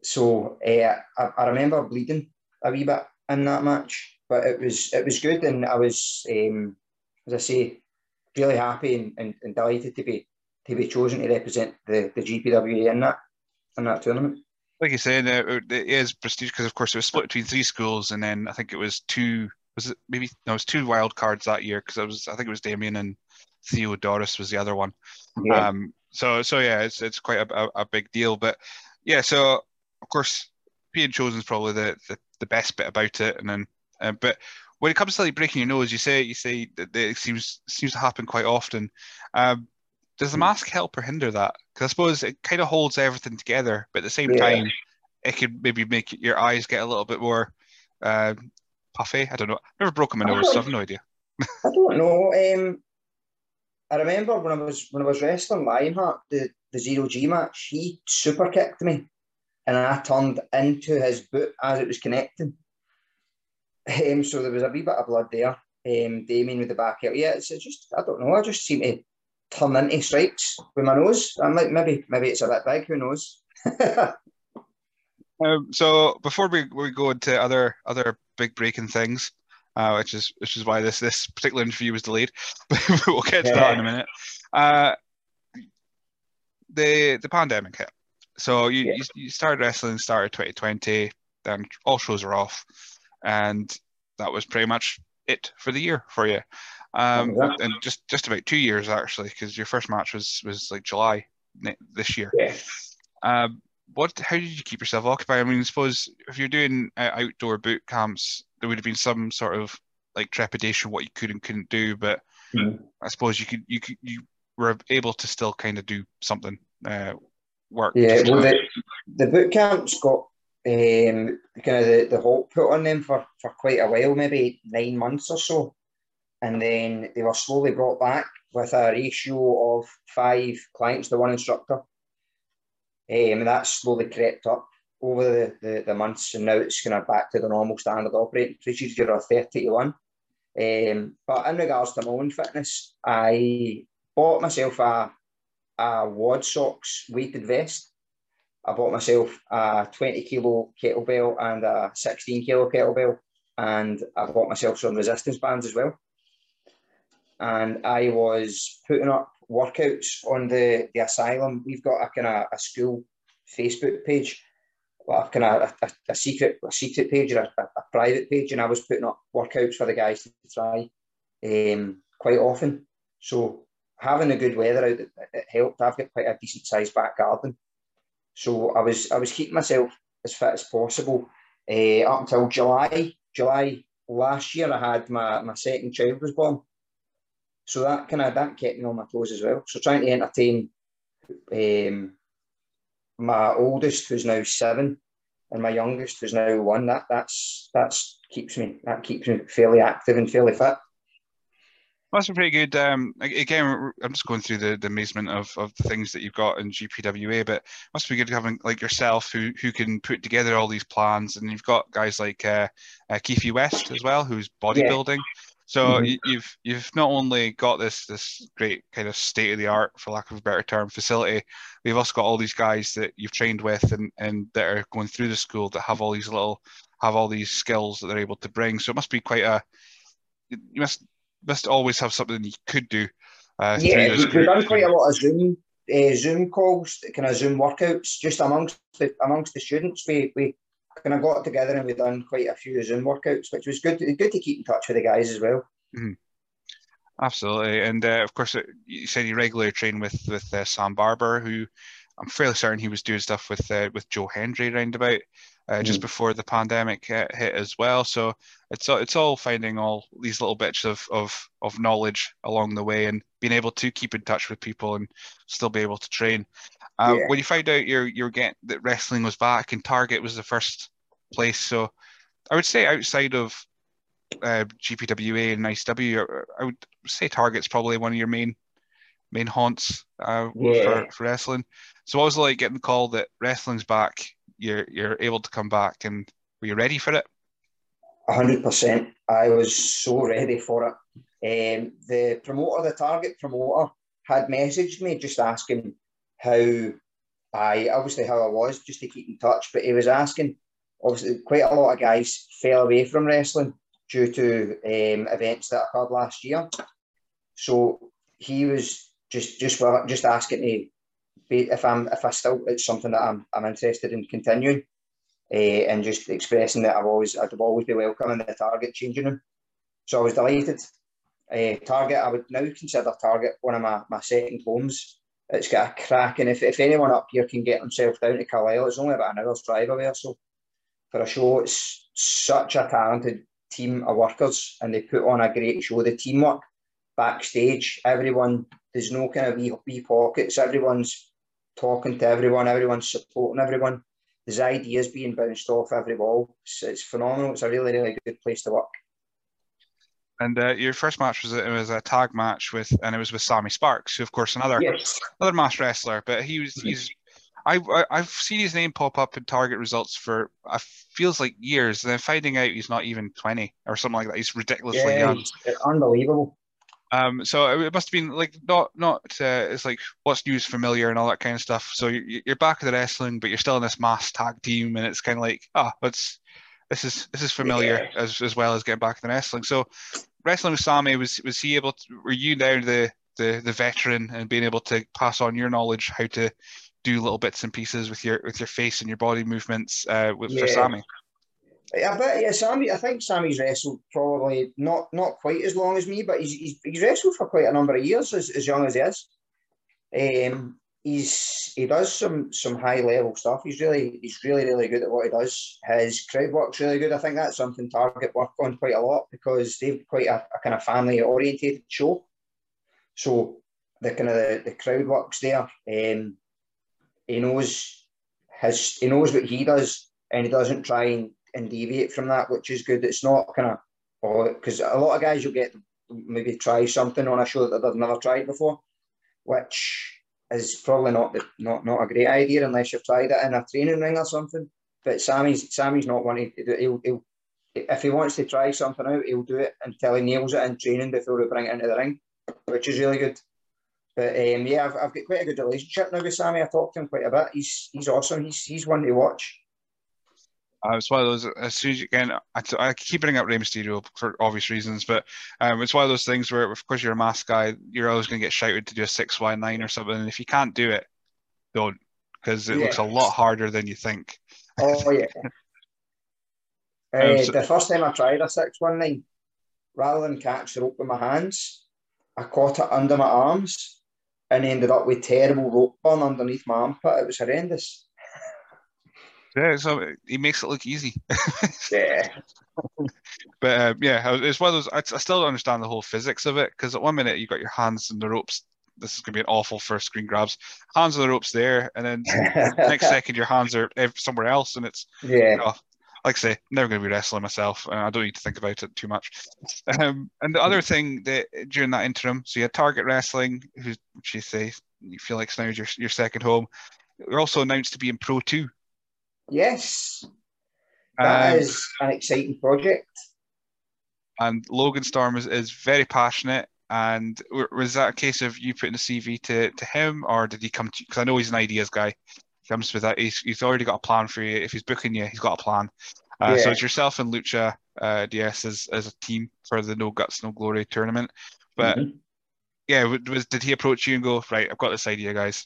so uh, I, I, remember bleeding a wee bit in that match, but it was it was good, and I was, um, as I say, really happy and, and, and, delighted to be to be chosen to represent the, the GPWA in that in that tournament. Like you said, uh, it is prestige because, of course, it was split between three schools, and then I think it was two. Was it maybe no? It was two wild cards that year because it was. I think it was Damien and Theodoros was the other one. Yeah. Um. So so yeah, it's it's quite a, a, a big deal. But yeah, so of course, being chosen is probably the, the, the best bit about it. And then, uh, but when it comes to like breaking your nose, you say you say that it seems seems to happen quite often. Um, does the hmm. mask help or hinder that? Because I suppose it kind of holds everything together, but at the same yeah. time, it could maybe make your eyes get a little bit more uh, puffy. I don't know. I've never broken my nose, so I have no idea. [laughs] I don't know. Um, I remember when I was when I was wrestling Lionheart, the, the zero G match, he super kicked me, and I turned into his boot as it was connecting. Um, so there was a wee bit of blood there. Um, Damien with the back out. Yeah, it's, it's just I don't know. I just seem to turn into strikes with my nose. I'm like maybe maybe it's a bit big. Who knows? [laughs] um, so before we, we go into other other big breaking things, uh, which is which is why this this particular interview was delayed, [laughs] but we'll get to yeah. that in a minute. Uh, the the pandemic hit, so you, yeah. you, you started wrestling started 2020, then all shows are off, and that was pretty much it for the year for you. Um, and just just about two years actually, because your first match was was like July this year. Yeah. Um, what? How did you keep yourself occupied? I mean, I suppose if you're doing uh, outdoor boot camps, there would have been some sort of like trepidation what you could and couldn't do, but mm. I suppose you could you could you were able to still kind of do something uh, work. Yeah, well, the, the boot camps got um, kind of the, the halt put on them for, for quite a while, maybe nine months or so and then they were slowly brought back with a ratio of five clients to one instructor. Um, and that slowly crept up over the, the, the, months, and now it's kind of back to the normal standard operating procedure of 30 to 1. Um, but in regards to my own fitness, I bought myself a, a WOD socks weighted vest. I bought myself a 20 kilo kettlebell and a 16 kilo kettlebell, and I bought myself some resistance bands as well and I was putting up workouts on the, the asylum. We've got a kind of a school Facebook page, well, kind of a, a, a, secret a secret page or a, a, private page, and I was putting up workouts for the guys to try um, quite often. So having the good weather out, it, it helped. I've got quite a decent sized back garden, so I was I was keeping myself as fit as possible uh, up until July. July last year, I had my, my second child was born. So that kind of that kept me on my toes as well. So trying to entertain um, my oldest, who's now seven, and my youngest, who's now one. That that's that's keeps me that keeps me fairly active and fairly fit. That's a pretty good. Um, again, I'm just going through the, the amazement of, of the things that you've got in GPWA, but must be good having like yourself who who can put together all these plans, and you've got guys like uh, uh, Keithy West as well, who's bodybuilding. Yeah. So mm-hmm. you've you've not only got this this great kind of state of the art, for lack of a better term, facility. We've also got all these guys that you've trained with and and that are going through the school that have all these little have all these skills that they're able to bring. So it must be quite a you must must always have something you could do. Uh, yeah, we've done quite a lot of Zoom uh, Zoom calls, kind of Zoom workouts, just amongst the amongst the students. We we kind of got together and we done quite a few Zoom workouts, which was good. Good to keep in touch with the guys as well. Mm-hmm. Absolutely, and uh, of course, uh, you said you regularly train with with uh, Sam Barber, who I'm fairly certain he was doing stuff with uh, with Joe Hendry roundabout uh, just before the pandemic hit as well. So it's it's all finding all these little bits of, of of knowledge along the way and being able to keep in touch with people and still be able to train. Uh, yeah. When you found out you're you're getting that wrestling was back and Target was the first place, so I would say outside of uh, GPWA and ICW, I would say Target's probably one of your main main haunts uh, yeah. for, for wrestling. So what was it like getting the call that wrestling's back? You're you're able to come back, and were you ready for it? hundred percent. I was so ready for it. Um, the promoter, the target promoter, had messaged me just asking how I obviously how I was, just to keep in touch. But he was asking, obviously, quite a lot of guys fell away from wrestling due to um, events that occurred last year. So he was just just just asking me if I'm if I still it's something that I'm I'm interested in continuing, uh, and just expressing that I've always I'd always be welcome in the target changing room. So I was delighted. Uh, target I would now consider Target one of my, my second homes. It's got a cracking. If, if anyone up here can get themselves down to Carlisle, it's only about an hour's drive away or so. For a show, it's such a talented team of workers, and they put on a great show. The teamwork backstage, everyone there's no kind of wee, wee pockets. Everyone's talking to everyone. Everyone's supporting everyone. his ideas being bounced off every ball. It's, it's phenomenal. It's a really, really good place to work. And uh, your first match was a, it was a tag match with, and it was with Sammy Sparks, who of course another yes. another mass wrestler. But he was he's I, I have seen his name pop up in target results for uh, feels like years, and then finding out he's not even twenty or something like that. He's ridiculously yeah, young. Unbelievable. Um, so it must have been like not not uh, it's like what's news familiar and all that kind of stuff. So you're, you're back at the wrestling, but you're still in this mass tag team, and it's kind of like ah, oh, it's this is this is familiar yeah. as as well as getting back in the wrestling. So wrestling with Sammy was was he able to were you now the the the veteran and being able to pass on your knowledge how to do little bits and pieces with your with your face and your body movements uh, with yeah. for Sammy? Yeah, but yeah, Sammy. I think Sammy's wrestled probably not not quite as long as me, but he's he's, he's wrestled for quite a number of years, as, as young as he is. Um, he's he does some some high level stuff. He's really he's really really good at what he does. His crowd work's really good. I think that's something Target work on quite a lot because they've quite a, a kind of family orientated show. So the kind of the, the crowd works there. Um, he knows his he knows what he does, and he doesn't try and, and deviate from that, which is good. It's not kind of oh, because a lot of guys you'll get maybe try something on a show that they've never tried before, which is probably not the, not not a great idea unless you've tried it in a training ring or something. But Sammy's Sammy's not wanting to do. He'll, he'll if he wants to try something out, he'll do it until he nails it in training before we bring it into the ring, which is really good. But um, yeah, I've, I've got quite a good relationship now with Sammy. I talk to him quite a bit. He's he's awesome. He's he's one to watch. Uh, it's one of those. As soon as you can, I, I keep bringing up Rey Mysterio for obvious reasons, but um, it's one of those things where, of course, you're a mask guy. You're always going to get shouted to do a six one nine or something. And if you can't do it, don't, because it yeah. looks a lot harder than you think. Oh yeah. [laughs] uh, um, so, the first time I tried a six one nine, rather than catch the rope with my hands, I caught it under my arms and ended up with terrible rope burn underneath my armpit. It was horrendous. Yeah, so he makes it look easy. [laughs] yeah. But um, yeah, it's one of those. I, I still don't understand the whole physics of it because at one minute you got your hands in the ropes. This is going to be an awful first screen grabs. Hands on the ropes there, and then [laughs] next second your hands are somewhere else, and it's yeah. You know, like I say, never going to be wrestling myself, and I don't need to think about it too much. Um, and the other thing that during that interim, so you had Target Wrestling, who which you say you feel like now your your second home. You're also announced to be in Pro Two. Yes, that um, is an exciting project. And Logan Storm is, is very passionate. And was that a case of you putting a CV to, to him, or did he come to? Because I know he's an ideas guy He comes with that. He's, he's already got a plan for you. If he's booking you, he's got a plan. Uh, yeah. So it's yourself and Lucha uh, DS as, as a team for the No Guts, No Glory tournament. But mm-hmm. yeah, was did he approach you and go, right, I've got this idea, guys,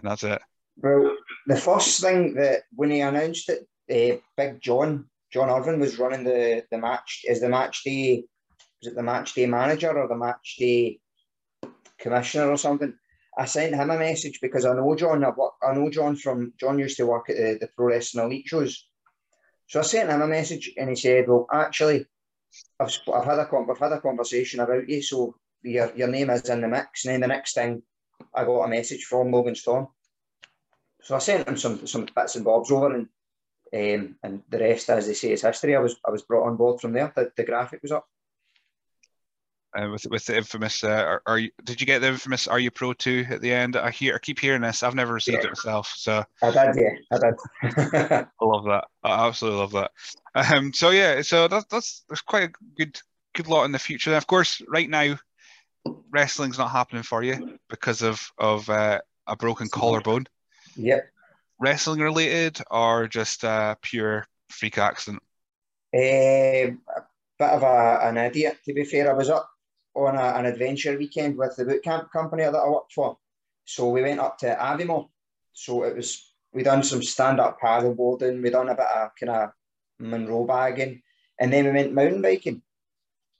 and that's it? Well, the first thing that when he announced it, uh, Big John, John Irvin was running the, the match. Is the match day, was it the match day manager or the match day commissioner or something? I sent him a message because I know John. I know John from John used to work at the, the Pro Wrestling Elite shows. So I sent him a message and he said, "Well, actually, I've, I've had a I've had a conversation about you, so your your name is in the mix." And then the next thing, I got a message from Logan Storm. So I sent him some some bits and bobs over, and um, and the rest, as they say, is history. I was I was brought on board from there. The, the graphic was up uh, with with the infamous. Uh, are, are, you? Did you get the infamous? Are you Pro Two at the end? I hear. I keep hearing this. I've never received yeah. it myself. So I did. Yeah, I did. [laughs] I love that. I absolutely love that. Um. So yeah. So that's that's there's quite a good good lot in the future. And of course, right now, wrestling's not happening for you because of of uh, a broken collarbone. Yep. Wrestling related or just a pure freak accident? Uh, a bit of a, an idiot, to be fair. I was up on a, an adventure weekend with the boot camp company that I worked for. So we went up to Aviemore. So it was we done some stand up paddle boarding, we done a bit of kind of Munro bagging, and then we went mountain biking.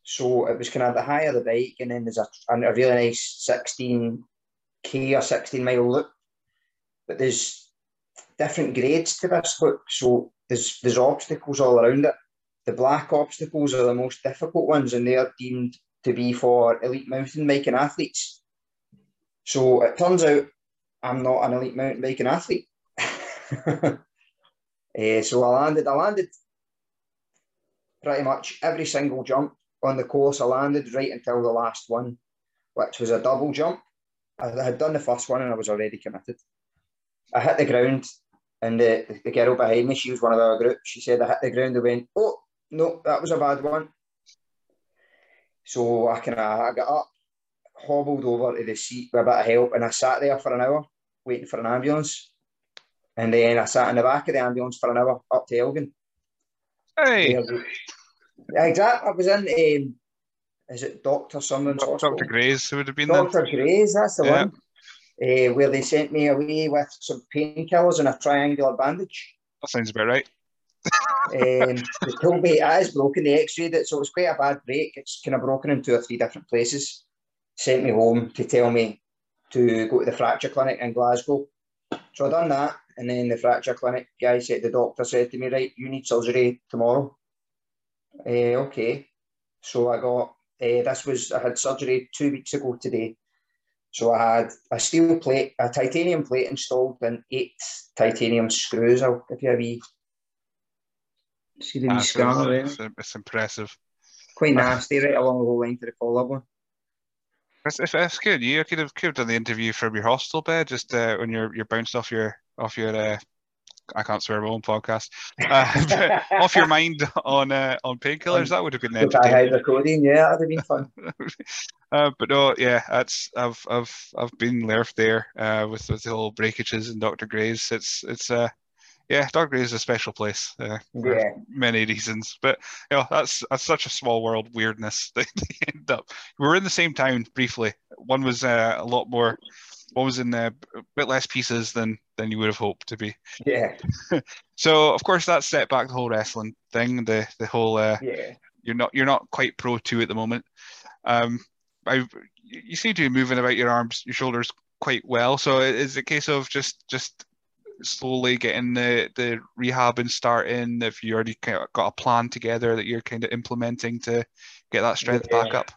So it was kind of the higher the bike, and then there's a, a really nice 16k or 16 mile loop. But there's different grades to this loop, so there's there's obstacles all around it. The black obstacles are the most difficult ones, and they are deemed to be for elite mountain biking athletes. So it turns out I'm not an elite mountain biking athlete. Uh, [laughs] so I landed, I landed pretty much every single jump on the course. I landed right until the last one, which was a double jump. I had done the first one and I was already committed. I hit the ground and the, the girl behind me, she was one of our group. She said I hit the ground and went, oh, no, that was a bad one. So I kind of I got up, hobbled over to the seat with a bit of help, and I sat there for an hour waiting for an ambulance. And then I sat in the back of the ambulance for an hour up to Elgin. Hey, yeah, exactly. I was in. Um, is it Doctor Someone's Dr. hospital? Grays would have been Doctor Gray's. That's the Yeah. one. Uh, where they sent me away with some painkillers and a triangular bandage. That sounds about right. Um, they told me it is broken. They x-rayed it, so it was quite a bad break. It's kind of broken in two or three different places. Sent me home to tell me to go to the fracture clinic in Glasgow. So I done that, and then the fracture clinic guy said the doctor said to me, "Right, you need surgery tomorrow." Uh, okay, so I got uh, this was I had surgery two weeks ago today. So I had a steel plate, a titanium plate installed, and eight titanium screws. I'll give you a wee see the wee there. It's, it's impressive. Quite nasty, right along the whole line to the collarbone. It's, it's, it's good. You could have could have done the interview from your hostel bed, just uh, when you're you're bounced off your off your. Uh, I can't swear my own podcast. Uh, [laughs] off your [laughs] mind on uh, on painkillers. That would have been entertaining. yeah, that'd have been fun. [laughs] uh, but no, yeah, that's I've I've I've been left there uh, with with the whole breakages and Doctor Gray's. It's it's uh yeah, Doctor Gray's is a special place uh, for Yeah. many reasons. But you know, that's that's such a small world weirdness that they end up. We were in the same town briefly. One was uh, a lot more. Was in uh, a bit less pieces than than you would have hoped to be. Yeah, [laughs] So of course that set back the whole wrestling thing. The the whole uh, yeah. you're not you're not quite pro two at the moment. Um, I you seem to be moving about your arms, your shoulders quite well. So is it a case of just just slowly getting the the rehab and starting? If you already kind of got a plan together that you're kind of implementing to get that strength back up.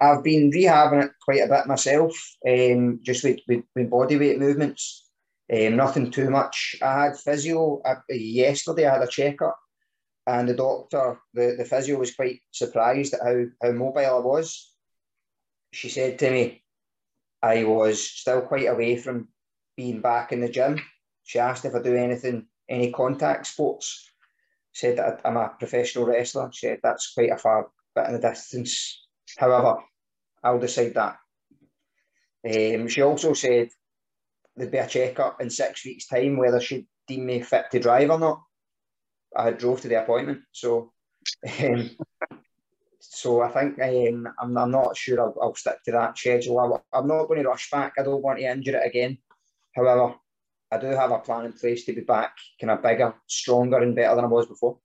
I've been rehabbing it quite a bit myself, um, just with, with, with body weight movements. Um, nothing too much. I had physio uh, yesterday. I had a checkup, and the doctor, the, the physio, was quite surprised at how, how mobile I was. She said to me, I was still quite away from being back in the gym. She asked if I do anything, any contact sports. Said that I'm a professional wrestler. She said that's quite a far bit in the distance. However, I'll decide that. Um, she also said there'd be a checkup in six weeks' time whether she'd deem me fit to drive or not. I drove to the appointment, so um, so I think um, I'm, I'm not sure I'll, I'll stick to that schedule. I, I'm not going to rush back. I don't want to injure it again. However, I do have a plan in place to be back, kind of bigger, stronger, and better than I was before.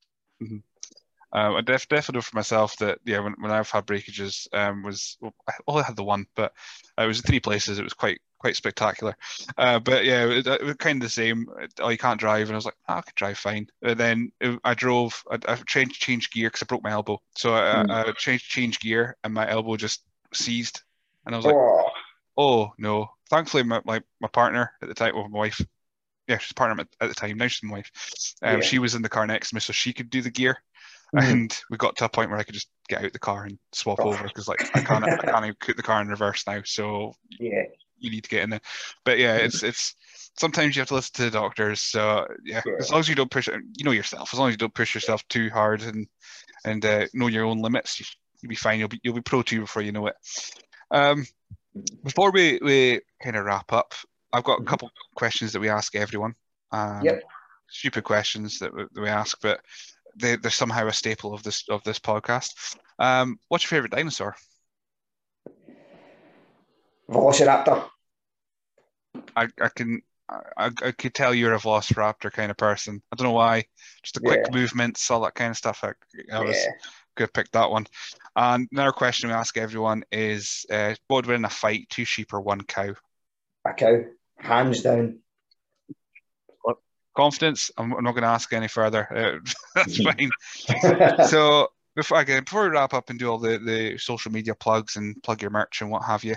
Um, I def- definitely know for myself that yeah, when, when I've had breakages, um, was well, I only had the one, but uh, it was in three places. It was quite quite spectacular. Uh, but yeah, it, it was kind of the same. Oh, you can't drive, and I was like, oh, I can drive fine. And then I drove. I, I changed changed gear because I broke my elbow, so I, Mm. I, changed changed gear, and my elbow just seized, and I was like, Oh, oh no. Thankfully, my my, my partner at the time, well, my wife. Yeah, she's partner at at the time. Now she's my wife. Um, Yeah. She was in the car next to me, so she could do the gear Mhm. and we got to a point where I could just get out the car and swap Oh. over because like I can't I can't even put the car in reverse now, so yeah, you need to get in there. But yeah, it's it's sometimes you have to listen to the doctors. So yeah, Yeah. as long as you don't push it, you know yourself. As long as you don't push yourself too hard and and uh, know your own limits, you, you'll be fine. You'll be you'll be pro two before you know it. Um, before we we kind of wrap up, I've got a Mhm. couple questions that we ask everyone. Um, Yep. Stupid questions that we, that we ask, but they, they're somehow a staple of this of this podcast. Um, what's your favorite dinosaur? Velociraptor. I, I can I, I could tell you're a Velociraptor kind of person. I don't know why. Just the quick Yeah. movements, all that kind of stuff. I, I was Yeah. have picked that one. And another question we ask everyone is: uh, What would win in a fight, two sheep or one cow? A cow, hands down. Confidence. I'm, I'm not going to ask any further. Uh, [laughs] that's fine. [laughs] so before again, before we wrap up and do all the, the social media plugs and plug your merch and what have you,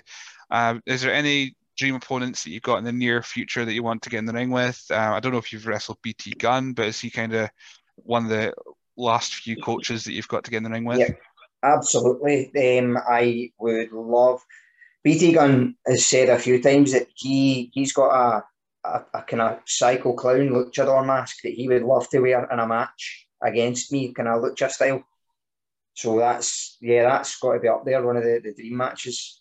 uh, is there any dream opponents that you've got in the near future that you want to get in the ring with? Uh, I don't know if you've wrestled BT Gunn, but is he kind of one of the last few coaches that you've got to get in the ring with? Yeah, absolutely. Um, I would love. BT Gunn has said a few times that he he's got a a, a kind of psycho clown luchador mask that he would love to wear in a match against me, kind of lucha style. So that's yeah, that's got to be up there, one of the, the dream matches.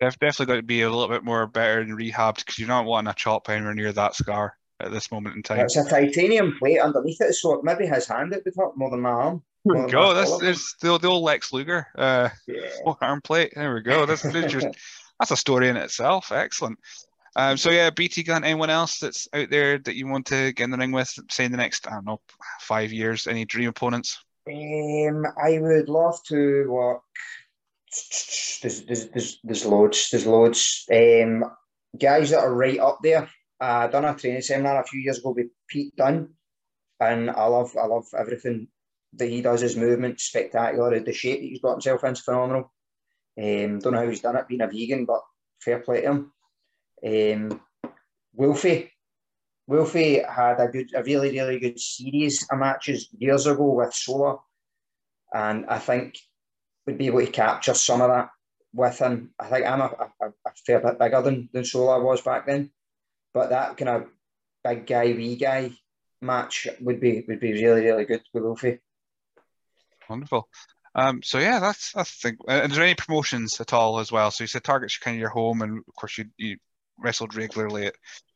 They've definitely got to be a little bit more better and rehabbed because you're not wanting a chop anywhere near that scar at this moment in time. It's a titanium plate underneath it, so maybe his hand it would hurt more than my arm. There we go. That's, that's the, the old Lex Luger uh, yeah. [laughs] arm plate. There we go. That's just, [laughs] that's a story in itself. Excellent. Um, so yeah, BT Gunn. Anyone else that's out there that you want to get in the ring with, say in the next I don't know five years? Any dream opponents? Um, I would love to work there's, there's, there's, there's loads, there's loads. Um, guys that are right up there. I uh, done a training seminar a few years ago with Pete Dunne, and I love, I love everything that he does. His movement spectacular. The shape that he's got himself in is phenomenal. Um, don't know how he's done it being a vegan, but fair play to him. Um, Wolfie, Wolfie had a good, a really, really good series of matches years ago with Solar, and I think would be able to capture some of that with him. I think I'm a, a, a fair bit bigger than, than Solar was back then, but that kind of big guy, wee guy match would be would be really really good with Wolfie. Wonderful. Um, so yeah, that's I think. And is there any promotions at all as well? So you said Target's kind of your home, and of course you you wrestled regularly at,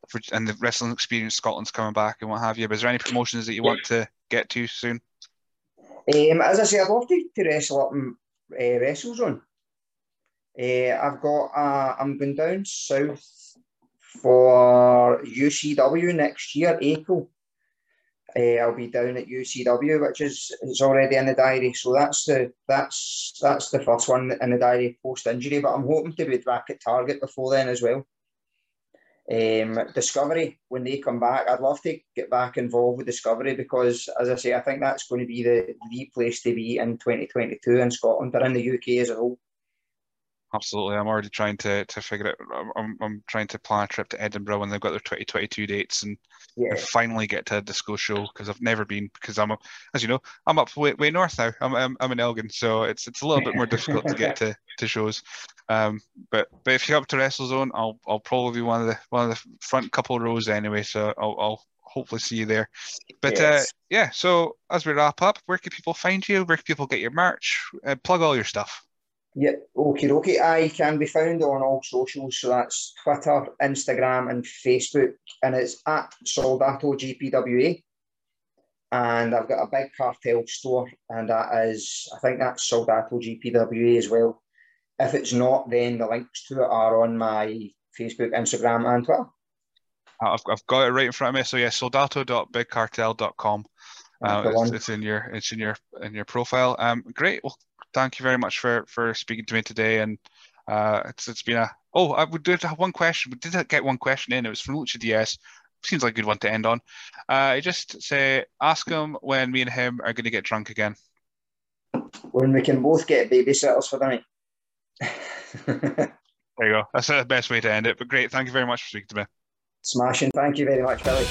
for, and the wrestling experience Scotland's coming back and what have you. But is there any promotions that you want to get to soon? Um, as I say, I'd love to, to wrestle up in uh, WrestleZone. Uh, I've got, uh, I'm going down south for UCW next year, April. Uh, I'll be down at UCW, which is it's already in the diary. So that's the that's that's the first one in the diary post injury. But I'm hoping to be back at Target before then as well. Um, Discovery, when they come back, I'd love to get back involved with Discovery because, as I say, I think that's going to be the, the place to be in 2022 in Scotland or in the UK as a whole. Absolutely, I'm already trying to to figure it. I'm, I'm trying to plan a trip to Edinburgh when they've got their 2022 dates and, yeah. and finally get to a disco show because I've never been because I'm, as you know, I'm up way, way north now. I'm, I'm, I'm in Elgin, so it's it's a little bit [laughs] more difficult to get to, to shows. Um, but but if you come to WrestleZone, I'll I'll probably be one of the one of the front couple rows anyway. So I'll, I'll hopefully see you there. But uh, yes. uh, yeah, so as we wrap up, where can people find you? Where can people get your merch? Uh, plug all your stuff. Yeah, okay, okay. I can be found on all socials, so that's Twitter, Instagram, and Facebook, and it's at Soldato GPWA. And I've got a big cartel store, and that is, I think that's Soldato GPWA as well. If it's not, then the links to it are on my Facebook, Instagram, and Twitter. I've, I've got it right in front of me. So yeah, soldato.bigcartel.com. Uh, it's, it's, in your it's in your in your profile. Um, great. Well, thank you very much for for speaking to me today. And uh, it's it's been a oh, I would do have one question. We did get one question in. It was from Lucha DS. Seems like a good one to end on. Uh, just say ask him when me and him are going to get drunk again. When we can both get babysitters for the night there you go. That's the best way to end it. But great. Thank you very much for speaking to me. Smashing. Thank you very much, Billy.